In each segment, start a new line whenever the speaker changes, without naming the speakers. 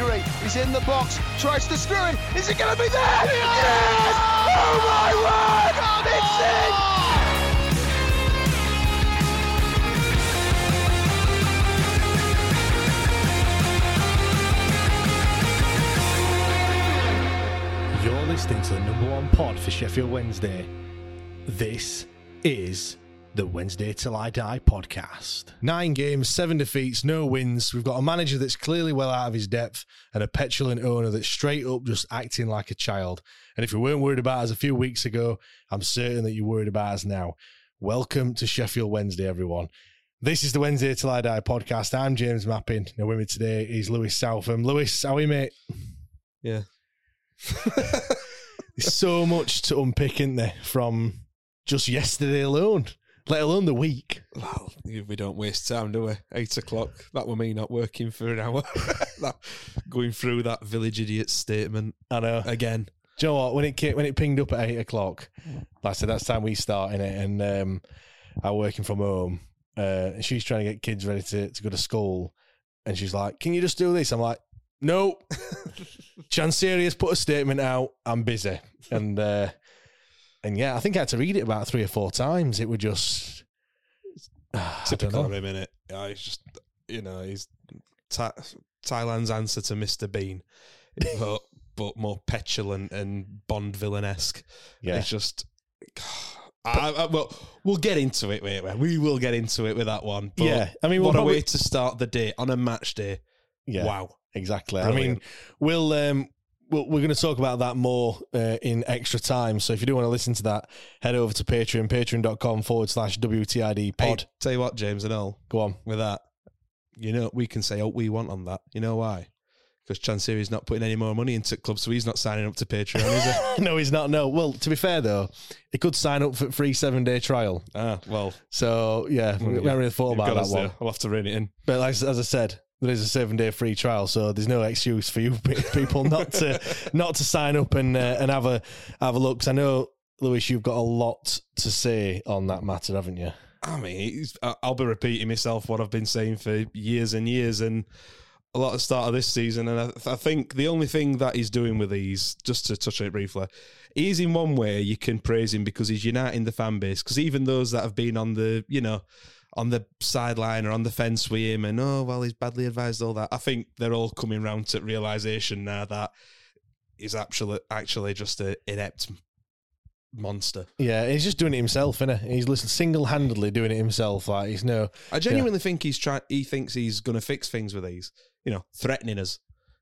Gregory. He's in the box. Tries to screw him. Is it going to be there? Yes! Oh my word! It's in!
You're listening to the number one pod for Sheffield Wednesday. This is the Wednesday Till I Die podcast. Nine games, seven defeats, no wins. We've got a manager that's clearly well out of his depth and a petulant owner that's straight up just acting like a child. And if you weren't worried about us a few weeks ago, I'm certain that you're worried about us now. Welcome to Sheffield Wednesday, everyone. This is the Wednesday Till I Die podcast. I'm James Mappin. Now with me today is Lewis Southam. Lewis, how are you, mate?
Yeah.
There's so much to unpick in there from just yesterday alone, let alone the week.
Well, we don't waste time, do we? Eight o'clock. That were me not working for an hour. that, going through that village idiot statement
I know.
again.
Do you know what? When it when it pinged up at eight o'clock, like I said, that's time we start in it, and um, I'm working from home, uh, and she's trying to get kids ready to, to go to school, and she's like, "Can you just do this?" I'm like, "No." Chansiri has put a statement out. I'm busy, and uh, and yeah, I think I had to read it about three or four times. It would just I don't
Typical of him, innit? Yeah, he's just, you know, he's Tha- Thailand's answer to Mr. Bean, but but more petulant and Bond villain esque.
Yeah.
It's just. I, I, well, we'll get into it. Wait, wait, we will get into it with that one. But
Yeah, I mean, we'll
what
probably-
a way to start the day on a match day.
Yeah.
Wow.
Exactly. I mean, we'll um, we'll we're going to talk about that more uh, in extra time. So if you do want to listen to that, head over to Patreon, patreon.com forward slash WTID pod.
Hey, tell you what, James and all,
Go on.
with that, you know, we can say what we want on that. You know why? Because Chansiri's not putting any more money into clubs, so he's not signing up to Patreon, is he?
no, he's not. No. Well, to be fair though, he could sign up for free seven day trial.
ah, well,
So yeah, we haven't really thought about that one.
I'll have to rein it in.
But like, as I said, there is a seven day free trial, so there's no excuse for you people not to not to sign up and uh, and have a have a look. 'Cause I know, Lewis, you've got a lot to say on that matter, haven't you?
I mean, I'll be repeating myself what I've been saying for years and years, and a lot of the start of this season. And I, I think the only thing that he's doing with these, just to touch on it briefly, is in one way you can praise him because he's uniting the fan base. Because even those that have been on the, you know, on the sideline or on the fence with him, and oh well, he's badly advised, all that. I think they're all coming round to realization now that he's actually actually just an inept monster.
Yeah, he's just doing it himself, isn't he? He's single handedly doing it himself. Like he's no.
I genuinely think he's trying. He thinks he's going to fix things with these. You know, threatening us.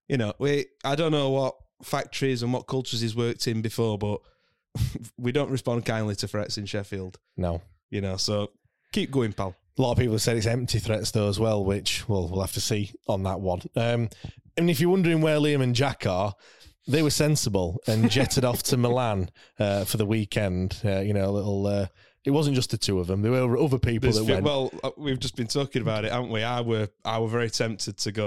You know, we. I don't know what factories and what cultures he's worked in before, but we don't respond kindly to threats in Sheffield.
No.
You know, so keep going, pal.
A lot of people have said it's empty threats though as well, which well we'll have to see on that one. Um, and if you're wondering where Liam and Jack are, they were sensible and jetted off to Milan uh, for the weekend. Uh, you know, a little. Uh, it wasn't just the two of them; there were other people
There's
that went.
well, uh, we've just been talking about it, haven't we? I were I were very tempted to go,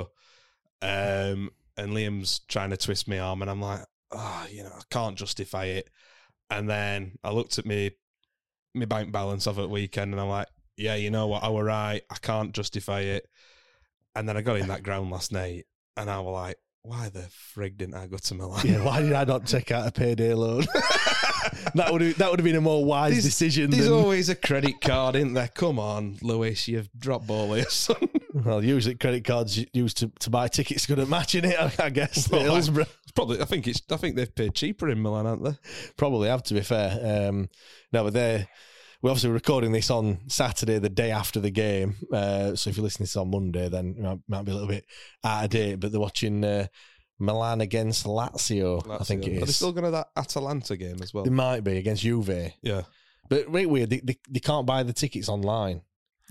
um, and Liam's trying to twist my arm, and I'm like, ah, you know, I can't justify it. And then I looked at me, my bank balance of it weekend, and I'm like, yeah, you know what, I were right. I can't justify it. And then I got in that ground last night, and I was like, why the frig didn't I go to Milan?
yeah, why did I not take out a payday loan? that would that would have been a more wise
There's-
decision.
There's
than,
always a credit card, isn't there? Come on, Lewis, you've dropped ball here, son.
well, usually credit cards used to, to buy tickets good at matching it. I, I guess
Well,
Hillsborough
It's probably, I think it's, I think they've paid cheaper in Milan, aren't they?
probably have to be fair. Um, no, but they're we're obviously recording this on Saturday, the day after the game. Uh, so if you're listening to this on Monday, then it might, might be a little bit out of date. But they're watching uh, Milan against Lazio, I think it
Are they still going to that Atalanta game as well?
They might be against Juve,
Yeah,
but really weird. They, they, they can't buy the tickets online.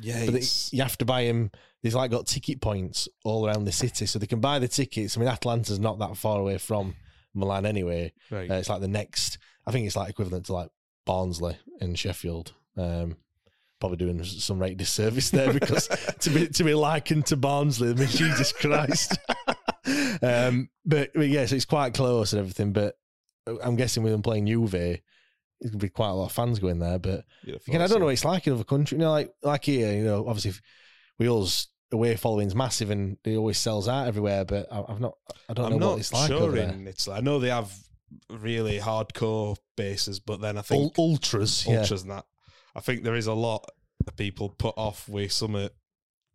yeah.
But they, you have to buy them. They've like got ticket points all around the city, so they can buy the tickets. I mean, Atalanta's not that far away from Milan anyway.
right.
Uh, it's like the next. I think it's like equivalent to like Barnsley in Sheffield. Um, probably doing some right disservice there because to be to be likened to Barnsley, I mean, Jesus Christ. um, but, but yeah, so it's quite close and everything. But I'm guessing with them playing Juve, there's gonna be quite a lot of fans going there. But
You'd
Again, I don't know what it's like in other countries. You know, like like here, you know, obviously we Wheels away following's massive and it always sells out everywhere. But I, I've not, I don't
I'm
know what it's like
sure in Italy. I know they have really hardcore bases, but then I think
Ul- ultras, yeah.
ultras and that. I think there is a lot of people put off with some uh,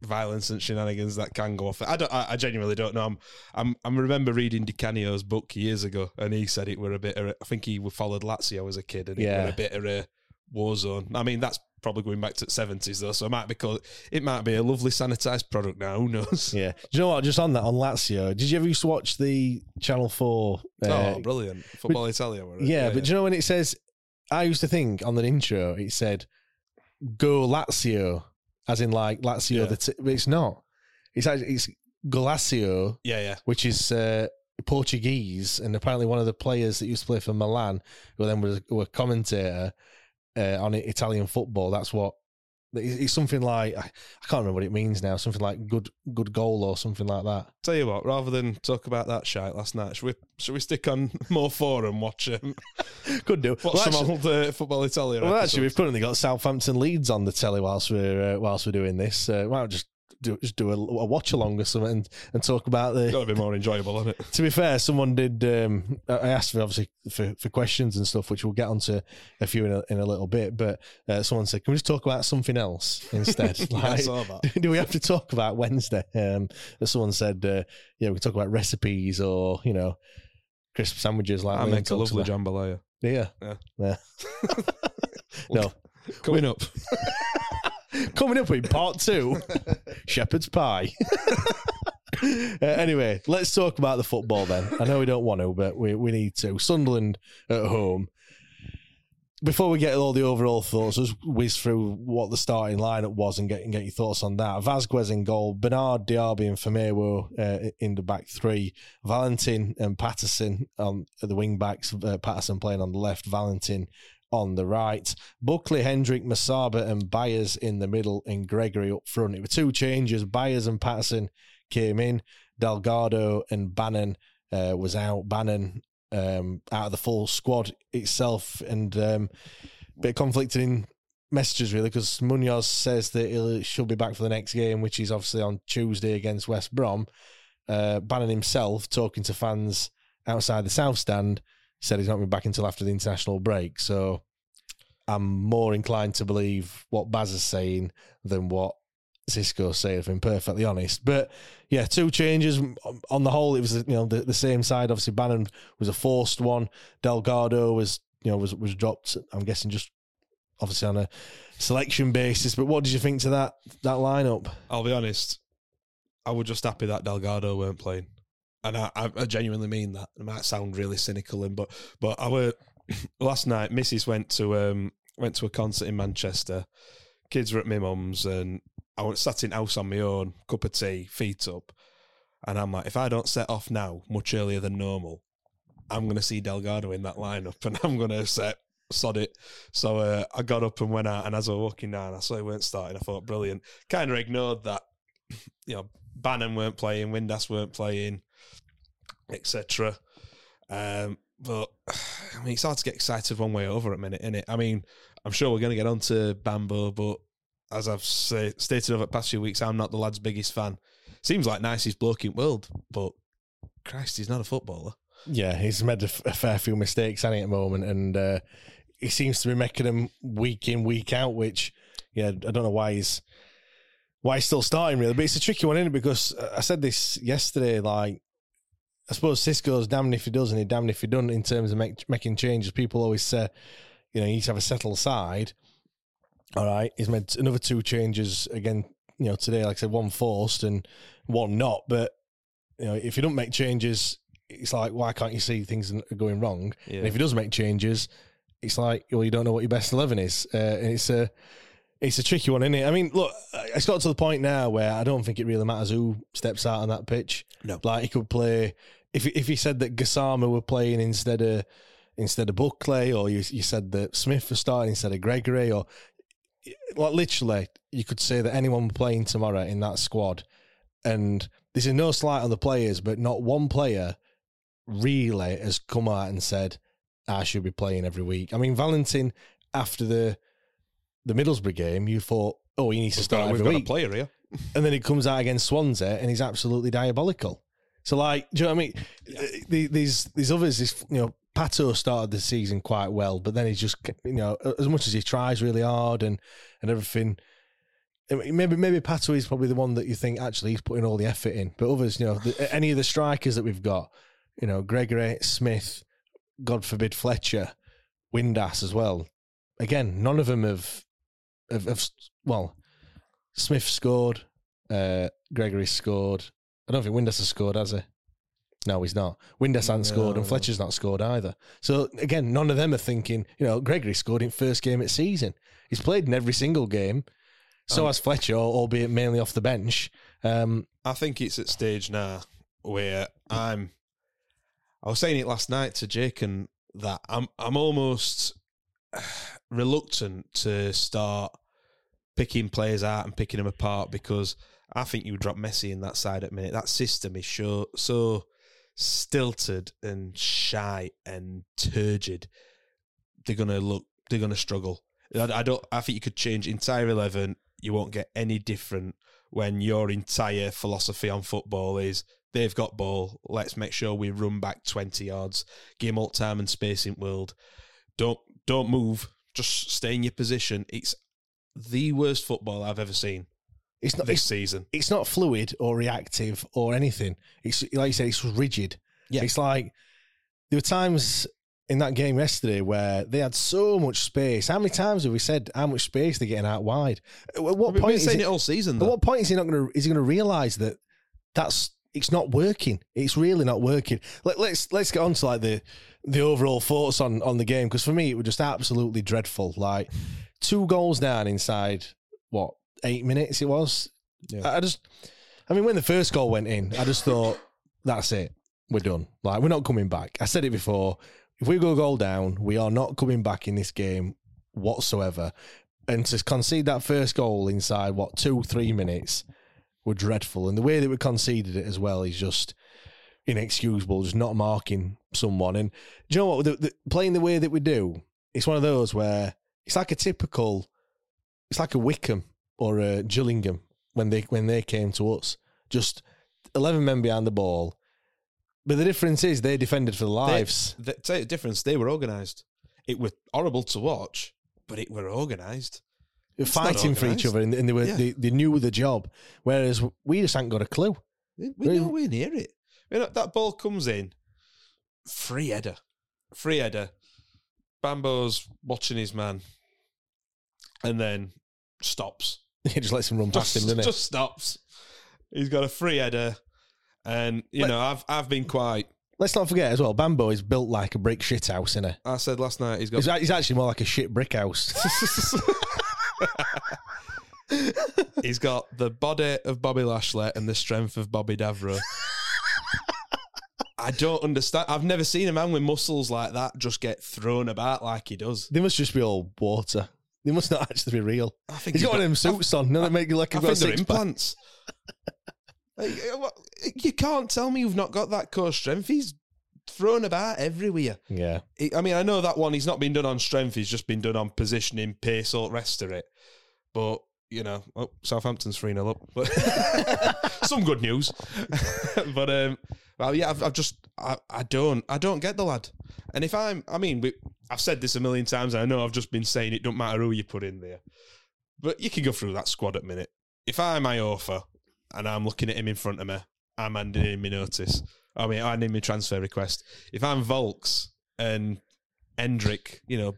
violence and shenanigans that can go off. I don't. I, I genuinely don't know. I'm, I'm. I remember reading Di Canio's book years ago, and he said it were a bit. Of, a- I think he followed Lazio as a kid, and it
Yeah.
were a bit of a war zone. I mean, that's probably going back to the seventies though, so it might be called, it might be a lovely sanitized product now. Who knows?
Yeah. Do you know what? Just on that, on Lazio, did you ever used to watch the Channel 4? uh,
oh, brilliant! Football Italia. were it?
yeah, but do you know when it says, I used to think on the intro, it said, go Lazio, as in like Lazio,
Yeah.
the t- but it's not. It's actually, it's Golacio,
yeah, yeah.
which is uh, Portuguese, and apparently one of the players that used to play for Milan, who then was were a commentator uh, on Italian football. That's what it's something like I I can't remember what it means now. Something like good good goal or something like that.
Tell you what, rather than talk about that shite last night, should we should we stick on more forum, watch um,
Could do.
watch
Well,
some
actually-
old uh, football Italia?
Well,
episodes?
actually, we've currently got Southampton Leeds on the telly whilst we're uh, whilst we're doing this. Uh, why not just do just do a, a watch along or something and, and talk about the.
got to be more enjoyable, isn't it?
To be fair, someone did. Um, I asked for obviously for, for questions and stuff, which we'll get onto a few in a, in a little bit. But uh, someone said, "Can we just talk about something else instead?" Like,
saw that.
do we have to talk about Wednesday? Um, someone said, uh, "Yeah, we can talk about recipes or you know, crisp sandwiches." Like
I make a lovely
about.
jambalaya.
Yeah,
Yeah.
yeah. no,
Coming up,
Coming up in part two, shepherd's pie. Uh, anyway, let's talk about the football then. I know we don't want to, but we, we need to. Sunderland at home. Before we get all the overall thoughts, let's whiz through what the starting lineup was and get, and get your thoughts on that. Vasquez in goal, Bernard, Diaby, and Famewo uh, in the back three. Valentin and Paterson on the wing backs. Uh, Paterson playing on the left, Valentin on the right. Buckley, Hendrick, Musaba, and Byers in the middle, and Gregory up front. It were two changes. Byers and Paterson came in. Delgado and Bannon uh, was out. Bannon um, out of the full squad itself, and um, bit conflicting messages really because Munoz says that he should be back for the next game, which is obviously on Tuesday against West Brom. Uh, Bannon himself talking to fans outside the south stand said he's not going back until after the international break. So I'm more inclined to believe what Baz is saying than what Xisco's saying, if I'm perfectly honest. But yeah, two changes. Um, on the whole, it was you know the, the same side. Obviously, Bannon was a forced one. Delgado was you know was was dropped. I'm guessing just obviously on a selection basis. But what did you think to that that lineup?
I'll be honest. I was just happy that Delgado weren't playing, and I, I, genuinely mean that. It might sound really cynical, and but but were last night. Mrs. went to um went to a concert in Manchester. Kids were at my mum's, and I was sat in house on my own, cup of tea, feet up, and I'm like, if I don't set off now much earlier than normal, I'm going to see Delgado in that lineup, and I'm going to set sod it. So uh, I got up and went out, and as I was walking down, I saw he weren't starting. I thought, brilliant. Kind of ignored that, you know, Bannon weren't playing, Windass weren't playing, etc. Um, but I mean, it's hard to get excited one way over at a minute, innit? I mean, I'm sure we're going to get on to Bambo, but as I've say, stated over the past few weeks, I'm not the lad's biggest fan. Seems like nicest bloke in the world, but Christ, he's not a footballer.
Yeah, he's made a, f- a fair few mistakes, at the moment, and uh, he seems to be making them week in, week out, which, yeah, I don't know why he's why he's still starting really. But it's a tricky one, isn't it? Because I said this yesterday, like I suppose Xisco's damned if he does and he damned if he doesn't in terms of make, making changes. People always say, you know, you need to have a settled side. All right, he's made another two changes again. You know, today, like I said, one forced and one not. But you know, if you don't make changes, it's like why can't you see things are going wrong?
Yeah.
And if he does make changes, it's like well, you don't know what your best eleven is, uh, and it's a it's a tricky one, isn't it? I mean, look, it's got to the point now where I don't think it really matters who steps out on that pitch.
No.
like he could play if if he said that Gassama were playing instead of instead of Buckley, or you you said that Smith was starting instead of Gregory, or like literally, you could say that anyone playing tomorrow in that squad, and this is no slight on the players, but not one player really has come out and said I should be playing every week. I mean, Valentin after the the Middlesbrough game, you thought, oh, he needs to
We've
start
got, we've got a player here.
and then he comes out against Swansea and he's absolutely diabolical. So, like, do you know what I mean? The- These these others, this you know, Pato started the season quite well, but then he's just you know, as much as he tries really hard and and everything. Maybe maybe Pato is probably the one that you think actually he's putting all the effort in, but others, you know, the, any of the strikers that we've got, you know, Gregory Smith, God forbid Fletcher, Windass as well. Again, none of them have, have, have well, Smith scored, uh, Gregory scored. I don't think Windass has scored, has he? No, he's not. Windass hasn't scored, and Fletcher's not scored either. So again, none of them are thinking. You know, Gregory scored in first game at season. He's played in every single game. So
Um,
has Fletcher, albeit mainly off the bench. Um,
I think it's at stage now where I'm. I was saying it last night to Jake and that I'm I'm almost reluctant to start picking players out and picking them apart because I think you would drop Messi in that side at minute. That system is so so stilted and shy and turgid. They're gonna look. They're gonna struggle. I, I don't. I think you could change entire eleven. You won't get any different when your entire philosophy on football is they've got ball. Let's make sure we run back twenty yards. Give all time and space in world. Don't don't move. Just stay in your position. It's the worst football I've ever seen
it's not.
this
It's,
season.
it's not fluid or reactive or anything. It's like you said, it's rigid.
Yeah.
It's like there were times in that game yesterday where they had so much space. How many times have we said how much space they're getting out wide? At what
We've
point
been
is
saying
it,
it all season.
at what point is he not going to is he going to realize that that's it's not working? It's really not working. Let, let's let's get on to like the the overall thoughts on on the game because for me it was just absolutely dreadful. Like two goals down inside what eight minutes it was.
Yeah.
I I just, I mean, when the first goal went in, I just thought that's it, we're done. Like we're not coming back. I said it before. If we go a goal down, we are not coming back in this game whatsoever. And to concede that first goal inside what two, three minutes were dreadful. And the way that we conceded it as well is just inexcusable. Just not marking someone. And do you know what? The, the, playing the way that we do, it's one of those where it's like a typical. It's like a Wycombe or a Gillingham when they when they came to us. Just eleven men behind the ball. But the difference is they defended for their lives.
They, tell you the difference. They were organised. It was horrible to watch, but it were organised.
They were fighting for each other, and, and they were
Yeah.
they, they knew the job. Whereas we just hadn't got a clue.
We're
Really?
nowhere near it. You know, that ball comes in, free header, free header. Bambo's watching his man, and then stops.
He just lets him run past
Just,
him, doesn't he?
just stops. He's got a free header, and you
Let-
know, I've I've been quite.
Let's not forget as well. Bambo is built like a brick shit house, isn't?
I said last night he's got
He's, he's actually more like a shit brick house.
he's got the body of Bobby Lashley and the strength of Bobby Davro. I don't understand. I've never seen a man with muscles like that just get thrown about like he does.
they must just be all water. They must not actually be real.
I think
He's got one of them
I-
suits on. No, they make you look like
I
a
think they're implants. Like, you can't tell me you've not got that core strength. He's thrown about everywhere.
Yeah.
I mean, I know that one. He's not been done on strength. He's just been done on positioning, pace, all the rest of it. But you know, oh, Southampton's three 0 up. But some good news. but um, well, yeah, I've, I've just I, I don't I don't get the lad. And if I'm, I mean, we I've said this a million times. And I know I've just been saying it. Don't matter who you put in there, but you can go through that squad at minute. If I'm Iorfa and I'm looking at him in front of me, I'm handing him my notice. I mean, I'm handing my transfer request. If I'm Vaulks and Hendrick, you know,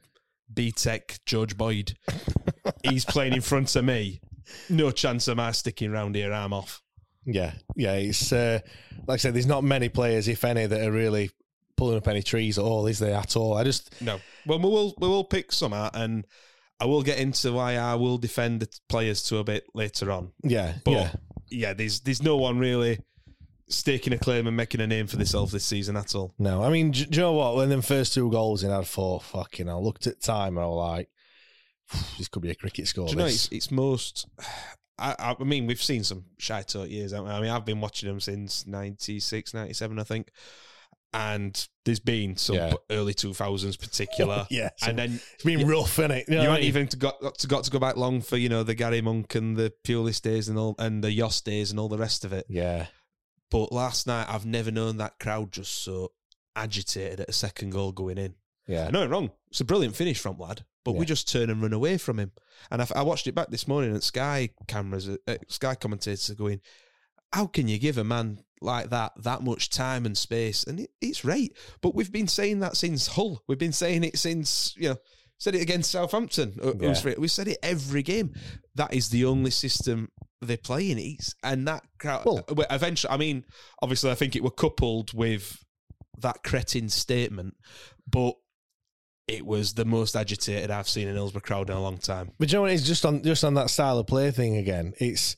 B Tech, George Boyd, he's playing in front of me. No chance of my sticking around here. I'm off.
Yeah, yeah. It's uh, like I said, there's not many players, if any, that are really pulling up any trees at all, is there at all? I just
No. Well, we will we will pick some out, and I will get into why I will defend the players to a bit later on.
yeah,
But
yeah.
yeah, there's there's no one really staking a claim and making a name for themselves this season at all.
No, I mean, do, do you know what? When them first two goals in, I had four. Fucking, I looked at time and I was like, this could be a cricket score.
Do you know it's, it's most. I, I mean, we've seen some shy out years. haven't we? I mean, I've been watching them since 96, 97, I think. And there's been some
Yeah.
early 2000s particular.
Yeah, some-
And then
it's been rough, isn't it? You, know
you
I
haven't
mean?
even got, got to got to go back long for you know the Gary Monk and the Pulis days and all and the Jos days and all the rest of it.
Yeah,
But last night, I've never known that crowd just so agitated at a second goal going in.
yeah.
I know wrong. It's a brilliant finish from lad, but we just turn and run away from him. And I, I watched it back this morning at Sky cameras, uh, uh, Sky commentators are going, "How can you give a man like that that much time and space?" And it, it's right. But we've been saying that since Hull. We've been saying it since you know. Said it against Southampton. Uh,
Yeah.
We said it every game. That is the only system they play in. It's, and that crowd.
Well-
uh, eventually, I mean, obviously, I think it were coupled with that cretin statement, but it was the most agitated I've seen an Hillsborough crowd in a long time.
But you know what? It's just on just on that style of play thing again. It's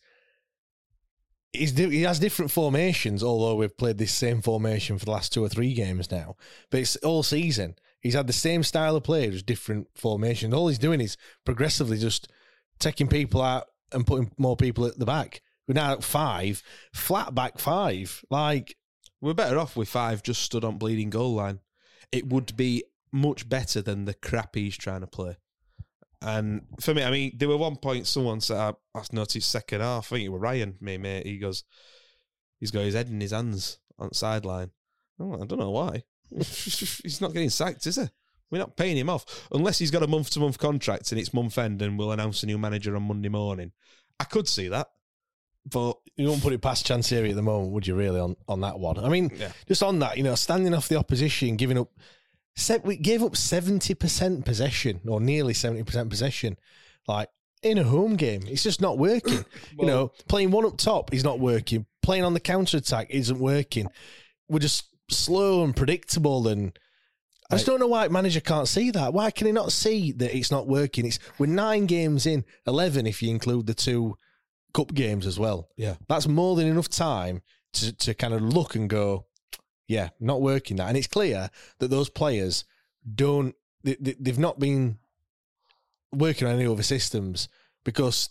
he's he has different formations. Although we've played this same formation for the last two or three games now, but it's all season. He's had the same style of play, just different formations. All he's doing is progressively just taking people out and putting more people at the back. We're now at five, flat back five. Like
We're better off with five just stood on bleeding goal line. It would be much better than the crap he's trying to play. And for me, I mean, there were one point someone said, I, I noticed second half, I think it was Ryan, me mate, he goes, he's got his head in his hands on sideline. Oh, I don't know why. he's not getting sacked, is he? We're not paying him off. Unless he's got a month to month contract and it's month end and we'll announce a new manager on Monday morning. I could see that. But
you won't put it past Chansiri at the moment, would you? Really on on that one? I mean,
Yeah.
just on that, you know, standing off the opposition, giving up. We gave up seventy percent possession, or nearly seventy percent possession, like in a home game. It's just not working. you know, playing one up top is not working. Playing on the counter attack isn't working. We're just slow and predictable, and I just don't know why manager can't see that. Why can he not see that it's not working? It's we're nine games in, eleven if you include the two cup games as well.
Yeah.
That's more than enough time to, to kind of look and go, yeah, not working that. And it's clear that those players don't, they, they, they've not been working on any other systems because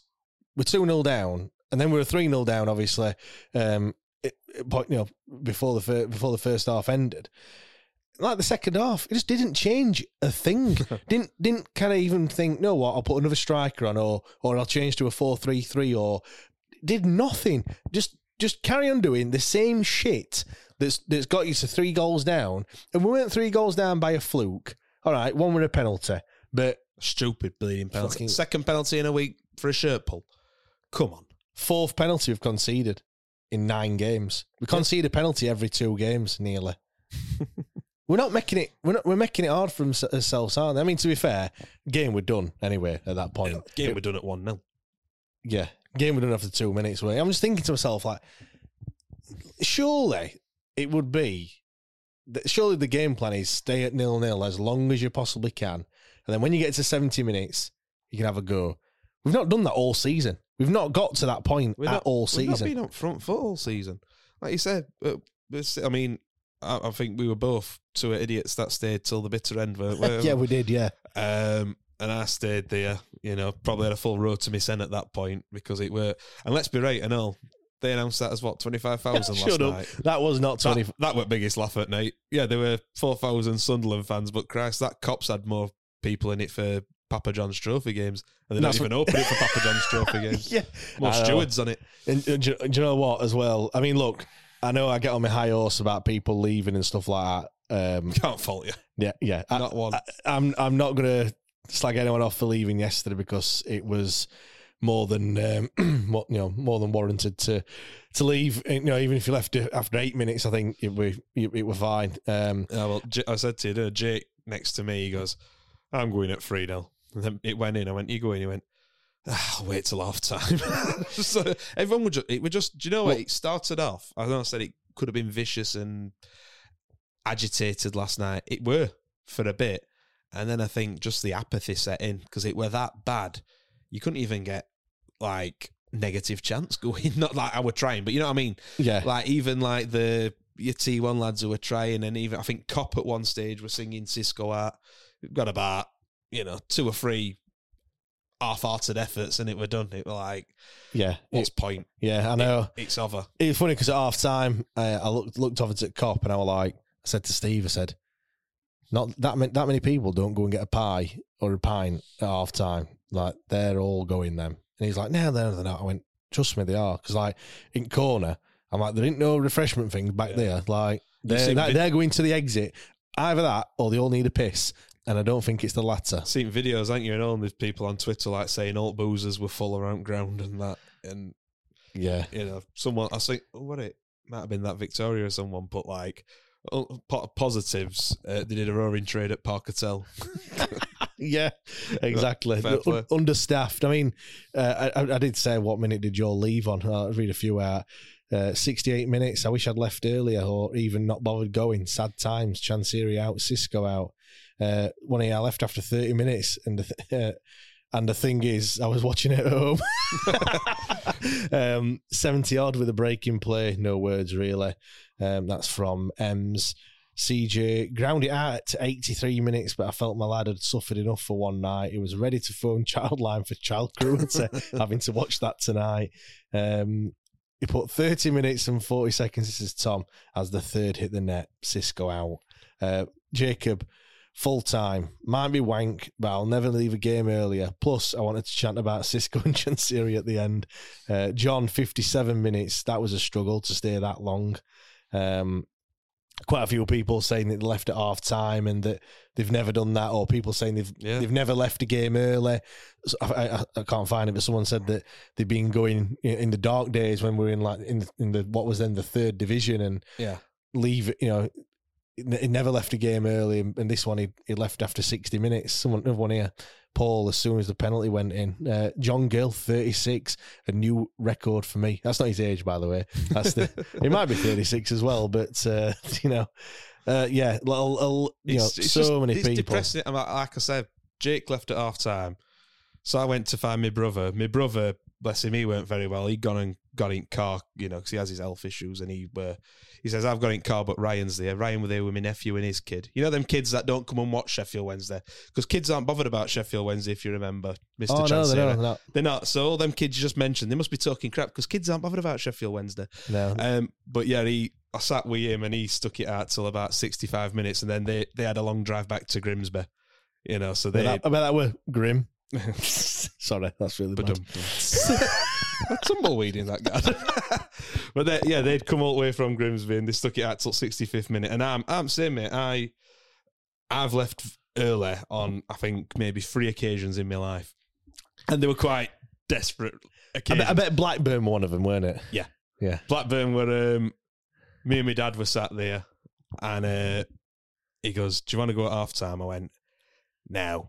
we're 2 0 down and then we're 3 0 down, obviously, um, it, it- point- you know, before the, fir- before the first half ended. Like the second half, it just didn't change a thing. didn't didn't kind of even think, no, what? I'll put another striker on, or or I'll change to a four three three, or did nothing. Just just carry on doing the same shit that's that's got you to three goals down. And we weren't three goals down by a fluke. All right, one with a penalty, but
stupid bleeding penalty.
Fucking-
Second penalty in a week for a shirt pull. Come on.
fourth penalty we've conceded in nine games. We concede a penalty every two games, nearly. we're not making it. We're not. We're making it hard for ourselves, aren't they? I mean, to be fair, game we're done anyway at that point.
Game we're done at 1 0.
Yeah, game we're done after two minutes. Way. I'm just thinking to myself, like, surely it would be. that- Surely the game plan is stay at nil nil as long as you possibly can, and then when you get to 70 minutes, you can have a go. We've not done that all season. We've not got to that point
We're
at
not,
all
We've not been up front foot all season. Like you said, uh, I mean, I, I think we were both two idiots that stayed till the bitter end. weren't we?
yeah, we did. Yeah,
Um, and I stayed there, you know, probably had a full row to my at that point because it were. And let's be right and all, they announced that as what twenty five thousand last
up.
night.
That was not twenty.
That, that were biggest laugh at night. Yeah, there were four thousand Sunderland fans, but Christ, that cops had more people in it for Papa John's Trophy games, and they don't even open it for Papa John's Trophy games.
yeah,
More stewards on it.
And, and do, do you know what? As well, I mean, look, I know I get on my high horse about people leaving and stuff like that. Um,
Can't fault you.
yeah, yeah. I-
Not one.
I, I'm I'm not gonna slag anyone off for leaving yesterday because it was more than um, you know more than warranted to to leave. You know, even if you left after eight minutes, I think it were it, it were fine. Um,
Yeah, well, I said to you, Jake next to me, he goes, I'm going at 3 0. And then it went in. I went, You go in. He went, Ah, I'll wait till half time. so everyone would just, it would just, do you know what?
Well-
It started off, I know I said it could have been vicious and agitated last night. It were for a bit. And then I think just the apathy set in because it were that bad. You couldn't even get like negative chance going. Not like I were trying, but you know what I mean?
yeah,
like even like the your T one lads who were trying, and even I think Kop at one stage were singing Xisco art. We've got about you know two or three half-hearted efforts, and it were done. It were like,
yeah,
what's
it-
point?
yeah. I know.
It's over.
It's funny because at half time, uh, I looked looked over to Kop and I was like, I said to Steve, I said, not that many, that many people don't go and get a pie or a pint at half time. Like they're all going them, and he's like, no, no, they're not. I went, trust me, they are. Because like in corner, I'm like, there ain't no refreshment thing back
Yeah.
there. Like they're
seen
they're going to the exit. Either that or they all need a piss, and I don't think it's the latter.
Seen videos, aren't you? And all these people on Twitter like saying all boozers were full around ground and that, and
Yeah,
you know, someone I think oh, what it might have been that Victoria or someone put like oh, positives. Uh, they did a roaring trade at Park Hotel.
yeah, exactly. Un- understaffed. I mean, uh, I, I did say what minute did Joe leave on? I'll read a few out. Uh, 68 minutes. I wish I'd left earlier or even not bothered going. Sad times. Chansiri out, Xisco out. Uh, one I left after 30 minutes. And the, th- uh, and the thing is, I was watching it at home. um, 70 odd with a breaking play. No words, really. Um, that's from Ems. CJ ground it out to 83 minutes, but I felt my lad had suffered enough for one night. He was ready to phone Childline for child cruelty, having to watch that tonight. Um, he put 30 minutes and 40 seconds. This is Tom as the third hit the net. Xisco out. Uh, Jacob, full time. Might be wank, but I'll never leave a game earlier. Plus, I wanted to chant about Xisco and Chansiri at the end. Uh, John, 57 minutes. That was a struggle to stay that long. Um, quite a few people saying that they left at half time and that they've never done that, or people saying they've
Yeah.
they've never left a game early. So I, I, I can't find it, but someone said that they've been going in in the dark days when we were in like in in the what was then the third division and
Yeah.
leave. You know, he never left a game early, and this one he, he left after sixty minutes. Someone another one here. Paul, as soon as the penalty went in, uh, John Gill, thirty six, a new record for me. That's not his age, by the way. That's the. he might be thirty six as well, but uh, you know, uh, yeah, little, little, you know,
It's-
so
just-
many
it's
people.
depressing. Like I said, Jake left at half time. So I went to find my brother. My brother, bless him, he weren't very well. He'd gone and got in car, you know, because he has his health issues. And he uh, he says, I've got in car, but Ryan's there. Ryan were there with my nephew and his kid. You know, them kids that don't come and watch Sheffield Wednesday. Because kids aren't bothered about Sheffield Wednesday, if you remember, Mr.
Oh no,
Chancellor.
they're not, they're not.
They're not. So all them kids you just mentioned, they must be talking crap because kids aren't bothered about Sheffield Wednesday.
No.
Um, but yeah, he I sat with him and he stuck it out till about sixty five minutes, and then they they had a long drive back to Grimsby. You know, so they.
that, I bet that were grim. Sorry, that's really bad.
Ba-dum. tumbleweed in that guy. but they, yeah, they'd come all the way from Grimsby and they stuck it out till sixty fifth minute. And I'm I'm saying, mate, I I've left early on I think maybe three occasions in my life, and they were quite desperate
I
occasions.
bet, I bet Blackburn were one of them, weren't it?
Yeah.
Yeah.
Blackburn were um, me and my dad were sat there and uh, he goes, Do you want to go at half time? I went, No.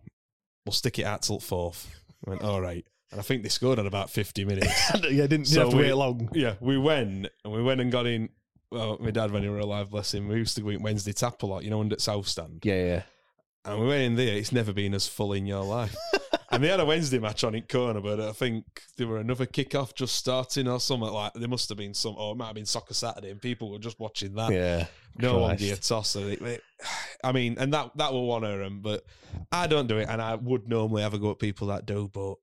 We'll stick it out till fourth. I went, All right. And I think they scored at about fifty minutes.
yeah, didn't, didn't
So
have to
we-
wait long.
yeah, we went and we went and got in well, my dad when he were alive, bless him, we used to go in Wednesday tap a lot, you know, under South Stand.
Yeah, yeah.
And we went in there, it's never been as full in your life. and they had a Wednesday match on in corner, but I think there were another kick-off just starting or something like there must have been some or it might have been soccer Saturday and people were just watching that.
Yeah.
No
Christ.
gave a toss. So it- it- I mean, and that that will one of them, but I don't do it and I would normally have a go at people that do, but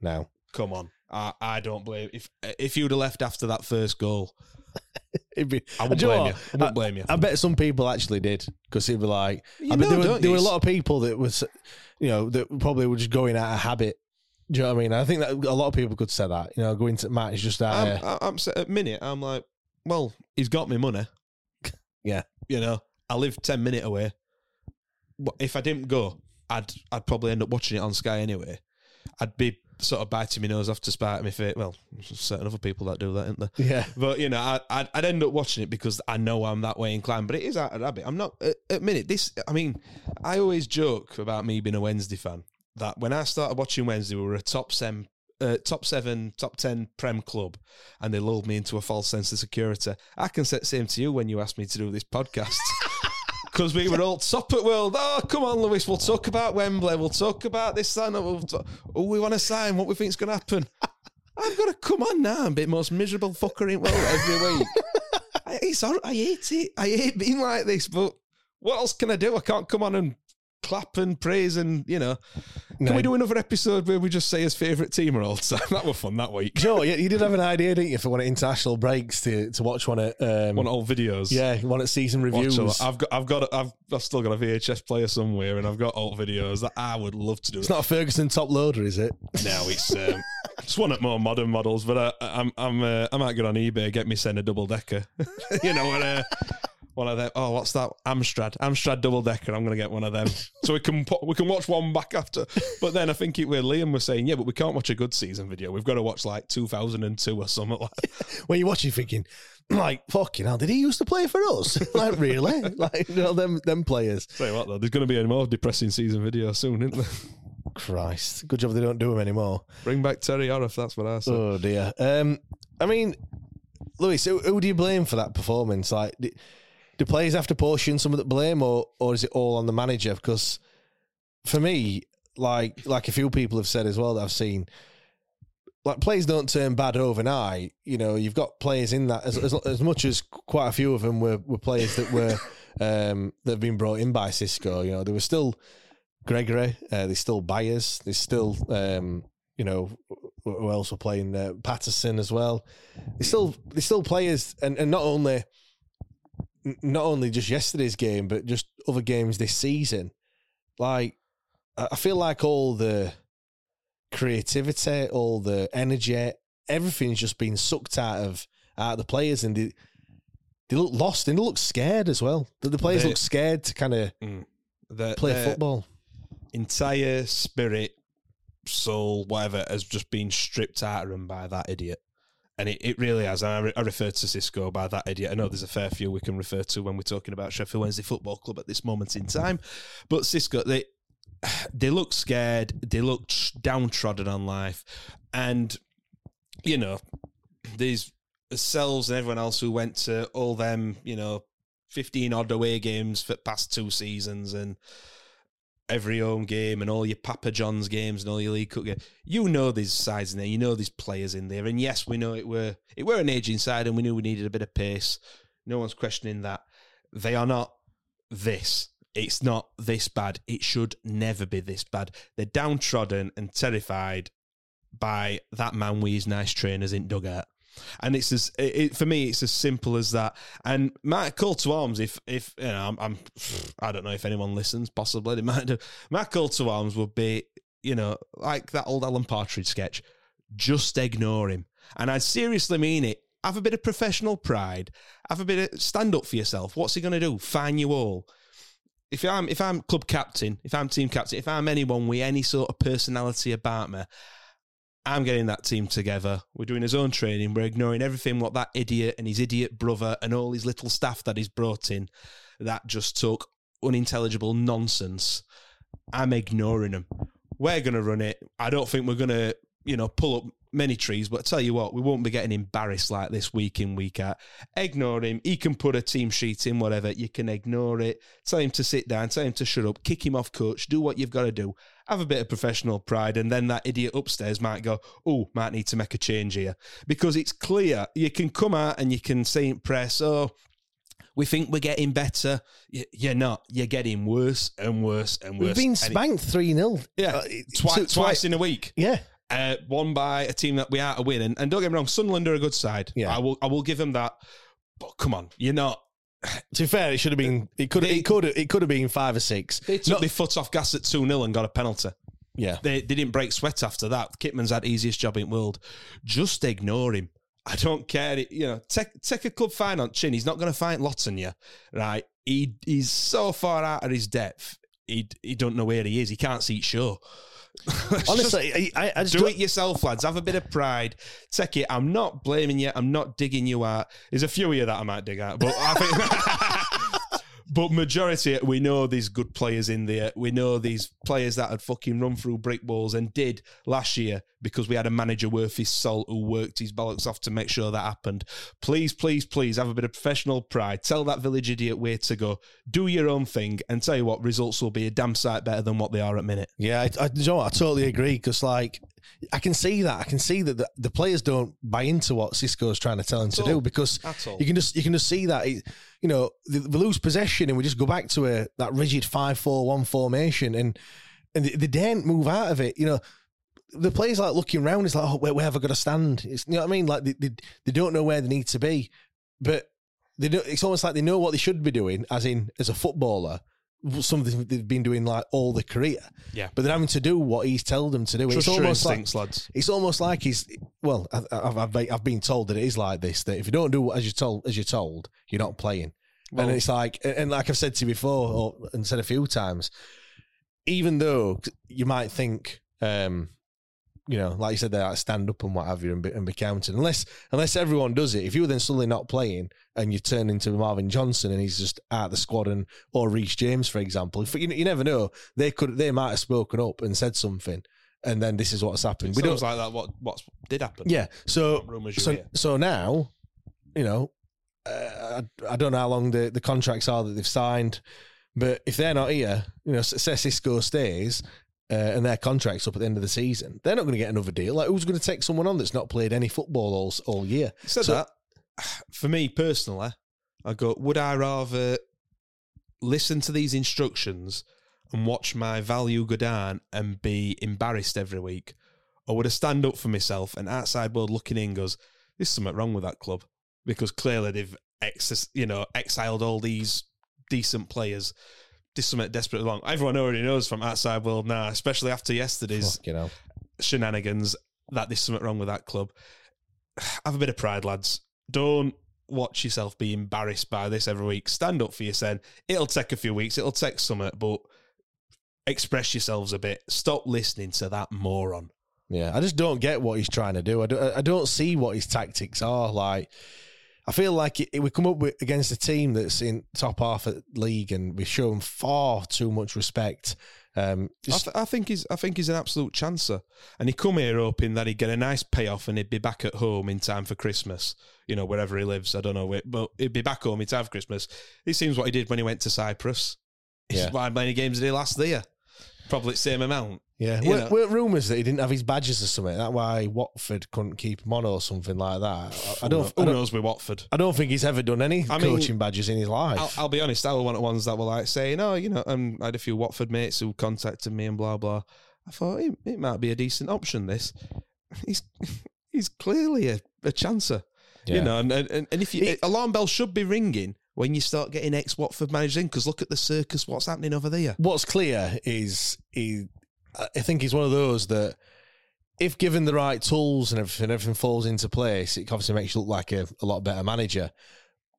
now
come on. I, I don't blame if if you'd have left after that first goal,
be,
I wouldn't blame you.
what?
I wouldn't blame you.
I bet some people actually did because it'd be like,
You
I mean,
know,
there, were, there were a lot of people that was, you know, that probably were just going out of habit. Do you know what I mean? I think that a lot of people could say that. You know, going to match is just out.
I'm,
of-
I- I'm at minute. I'm like, well, he's got me money.
Yeah.
you know, I live ten minute away. If I didn't go, I'd I'd probably end up watching it on Sky anyway. I'd be sort of biting my nose off to spite me face. Well, certain other people that do that, aren't there?
Yeah.
But you know, I, I'd, I'd end up watching it because I know I'm that way inclined. But it is out of habit. I'm not. At minute, this. I mean, I always joke about me being a Wednesday fan. That when I started watching Wednesday, we were a top seven, uh, top seven, top ten Prem club, and they lulled me into a false sense of security. I can say the same to you when you asked me to do this podcast. Because we were all top at world. Oh, come on, Lewis. We'll talk about Wembley. We'll talk about this. That. We'll talk, oh, we want to sign. What we think's going to happen. I've got to come on now and be the most miserable fucker in the world every week. I, it's I hate it. I hate being like this, but what else can I do? I can't come on and clap and praise and, you know. Can
No.
we do another episode where we just say his favourite team all the time? That was fun that week.
Joe, you, you did have an idea, didn't you, for one of international breaks to, to watch one at um,
One of old videos.
yeah, one at season reviews.
lot. I've got, I've got, I've, I've still got a VHS player somewhere, and I've got old videos that I would love to do.
It's not a Ferguson top loader, is it?
No, it's um, it's one of more modern models, but uh, I'm I'm uh, I might get on eBay get me send a double decker. you know, and, uh, one of them. Oh, what's that? Amstrad, Amstrad double decker. I'm gonna get one of them, so we can put, we can watch one back after. But then I think it where Liam was saying, yeah, but we can't watch a good season video. We've got to watch like 2002 or something like.
when you watch it thinking, like, fucking hell, did he used to play for us? like, really? Like, you know, them, them players.
Say what though? There's going to be a more depressing season video soon, isn't there?
Christ. Good job they don't do them anymore.
Bring back Terry Orif. That's what I said.
Oh, dear. Um, I mean, Lewis, who, who do you blame for that performance? Like, do, do players have to portion some of the blame, or or is it all on the manager? Because for me, like like a few people have said as well that I've seen, like players don't turn bad overnight. You know, you've got players in that as as, as much as quite a few of them were, were players that were um, that have been brought in by Xisco. You know, there was still Gregory. Uh, there's still Byers. There's still um, you know wh- who else were playing uh, Paterson as well. There's still there's still players, and, and not only not only just yesterday's game, but just other games this season. Like I feel like all the creativity, all the energy, everything's just been sucked out of out of the players, and they they look lost and they look scared as well. The, the players
They-
look scared to kind of mm.
The-
play
the-
football.
entire spirit, soul, whatever, has just been stripped out of them by that idiot. And it, it really has. I, re- I refer to Xisco by that idiot. I know there's a fair few we can refer to when we're talking about Sheffield Wednesday Football Club at this moment in time. But Xisco, they they look scared. They look downtrodden on life. And, you know, these selves and everyone else who went to all them, you know, 15 odd away games for past two seasons and every home game and all your Papa John's games and all your League Cup games. You know these sides in there. You know these players in there. And yes, we know it were it were an aging side and we knew we needed a bit of pace. No one's questioning that. They are not this. It's not this bad. It should never be this bad. They're downtrodden and terrified by that man with his nice trainers in dugout. And it's as it, it- for me, it's as simple as that. And my call to arms. If if you know, I'm, I'm I don't know if anyone listens. Possibly they might do. Matt call to arms would be you know like that old Alan Partridge sketch. Just ignore him. And I seriously mean it. Have a bit of professional pride. Have a bit of stand up for yourself. What's he going to do? Fine you all. If I'm if I'm club captain, if I'm team captain, if I'm anyone with any sort of personality about me, I'm getting that team together. We're doing his own training. We're ignoring everything what that idiot and his idiot brother and all his little staff that he's brought in that just took unintelligible nonsense. I'm ignoring them. We're going to run it. I don't think we're going to, you know, pull up many trees, but I tell you what, we won't be getting embarrassed like this week in, week out. Ignore him. He can put a team sheet in, whatever. You can ignore it. Tell him to sit down. Tell him to shut up. Kick him off, coach. Do what you've got to do. Have a bit of professional pride. And then that idiot upstairs might go, oh, might need to make a change here. Because it's clear. You can come out and you can say in press, oh, we think we're getting better. You're not. You're getting worse and worse and worse.
We've been spanked 3 0.
yeah, twi- twice in a week.
Yeah.
Uh, one by a team that we are to win, and, and don't get me wrong, Sunderland are a good side.
Yeah.
I will. I will give them that. But come on, you're not.
To be fair, it should have been. It could.
They-
It could. It could have been five or six.
They took
Not-
their foot off gas at two 0 and got a penalty.
yeah.
They they didn't break sweat after that. Kitman's had easiest job in the world. Just ignore him. I don't care. You know, take take a club fine on chin. He's not going to fight lots on you, right? he he's so far out of his depth. He he don't know where he is. He can't see it show.
Honestly, I, I just
do it yourself, lads. Have a bit of pride. Take it. I'm not blaming you. I'm not digging you out. There's a few of you that I might dig out, but I think. But majority, we know these good players in there. We know these players that had fucking run through brick walls and did last year because we had a manager worth his salt who worked his bollocks off to make sure that happened. Please, please, please have a bit of professional pride. Tell that village idiot where to go. Do your own thing and tell you what, results will be a damn sight better than what they are at minute.
Yeah, I, I, you know what, I totally agree because, like, I can see that. I can see that the, the players don't buy into what Xisco's trying to tell them to do because you can just you can just see that. It, you know, they, they lose possession and we just go back to a that rigid five four one formation and and they, they daren't move out of it. You know, the players like looking around. It's like, oh, where, where have I got to stand? It's, you know what I mean? Like they, they they don't know where they need to be, but they don't, it's almost like they know what they should be doing, as in as a footballer, something they've been doing like all their career.
Yeah.
But they're having to do what he's told them to do.
Trust
it's almost like
lads.
it's almost like he's well. I- I've, I've been- I've been told that it is like this. That if you don't do as you're told, as you're told, you're not playing. and it's like, and like I've said to you before, or, and said a few times, even though you might think, um, you know, like you said, they like stand up and what have you, and be, and be counted. Unless unless everyone does it, if you were then suddenly not playing and you turn into Marvin Johnson and he's just out of the squad, and or Reece James, for example, if, you, you never know, they could they might have spoken up and said something, and then this is what's happened.
We
We
Sounds
don't,
like that. What what did happen?
yeah. So so
hear?
so now, you know, uh, I, I don't know how long the, the contracts are that they've signed, but if they're not here, you know, say Xisco stays uh, and their contract's up at the end of the season, they're not going to get another deal. Like, who's going to take someone on that's not played any football all all year?
Said
So-
that. For me personally, I go. Would I rather listen to these instructions and watch my value go down and be embarrassed every week, or would I stand up for myself and outside world looking in goes, "There's something wrong with that club," because clearly they've ex- you know exiled all these decent players. There's something desperately wrong. Everyone already knows from outside world now, especially after yesterday's shenanigans that there's something wrong with that club. Have a bit of pride, lads. Don't watch yourself be embarrassed by this every week. Stand up for yourself. It'll take a few weeks. It'll take some, but express yourselves a bit. Stop listening to that moron.
yeah. I just don't get what he's trying to do. I don't, I don't see what his tactics are. Like, I feel like it, it, we come up with against a team that's in top half of league, and we show them far too much respect. Um,
I, th- I think he's. I think he's an absolute chancer, and he come here hoping that he'd get a nice payoff and he'd be back at home in time for Christmas. You know, wherever he lives, I don't know, where, but he'd be back home in time for Christmas. This seems what he did when he went to Cyprus.
Yeah.
How many games did he last there? Probably the same amount.
Yeah, were, rumours that he didn't have his badges or something. That why Watford couldn't keep him on or something like that. I, I don't.
Who
I don't,
knows with Watford?
I don't think he's ever done any
I mean,
coaching badges in his life.
I'll, I'll be honest. I was one of the ones that were like saying, "Oh, you know," um, I had a few Watford mates who contacted me and blah blah. I thought it, it might be a decent option. This, he's he's clearly a, a chancer,
Yeah.
you know. And, and and if you
He-
alarm bell should be ringing when you start getting ex Watford managers in, because look at the circus. What's happening over there?
What's clear is he. I think he's one of those that, if given the right tools and everything, everything falls into place, it obviously makes you look like a, a lot better manager.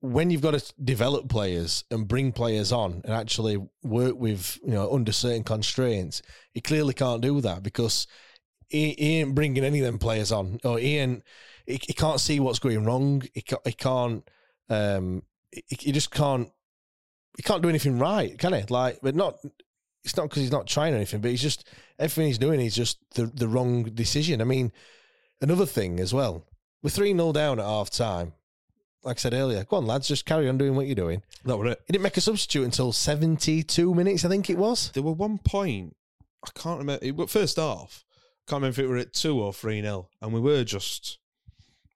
When you've got to develop players and bring players on and actually work with you know under certain constraints, he clearly can't do that because he, he ain't bringing any of them players on, or he ain't. He, he can't see what's going wrong. He. He can't. Um, he, he just can't. He can't do anything right, can he? Like, but not. It's not because he's not trying anything, but he's just everything he's doing is just the the wrong decision. I mean, another thing as well. We're three 0 down at half time. Like I said earlier, go on, lads, just carry on doing what you're doing.
That were it.
He didn't make a substitute until seventy two minutes, I think it was.
There were one point I can't remember. It, well, first off, can't remember if it were at two or three nil, and we were just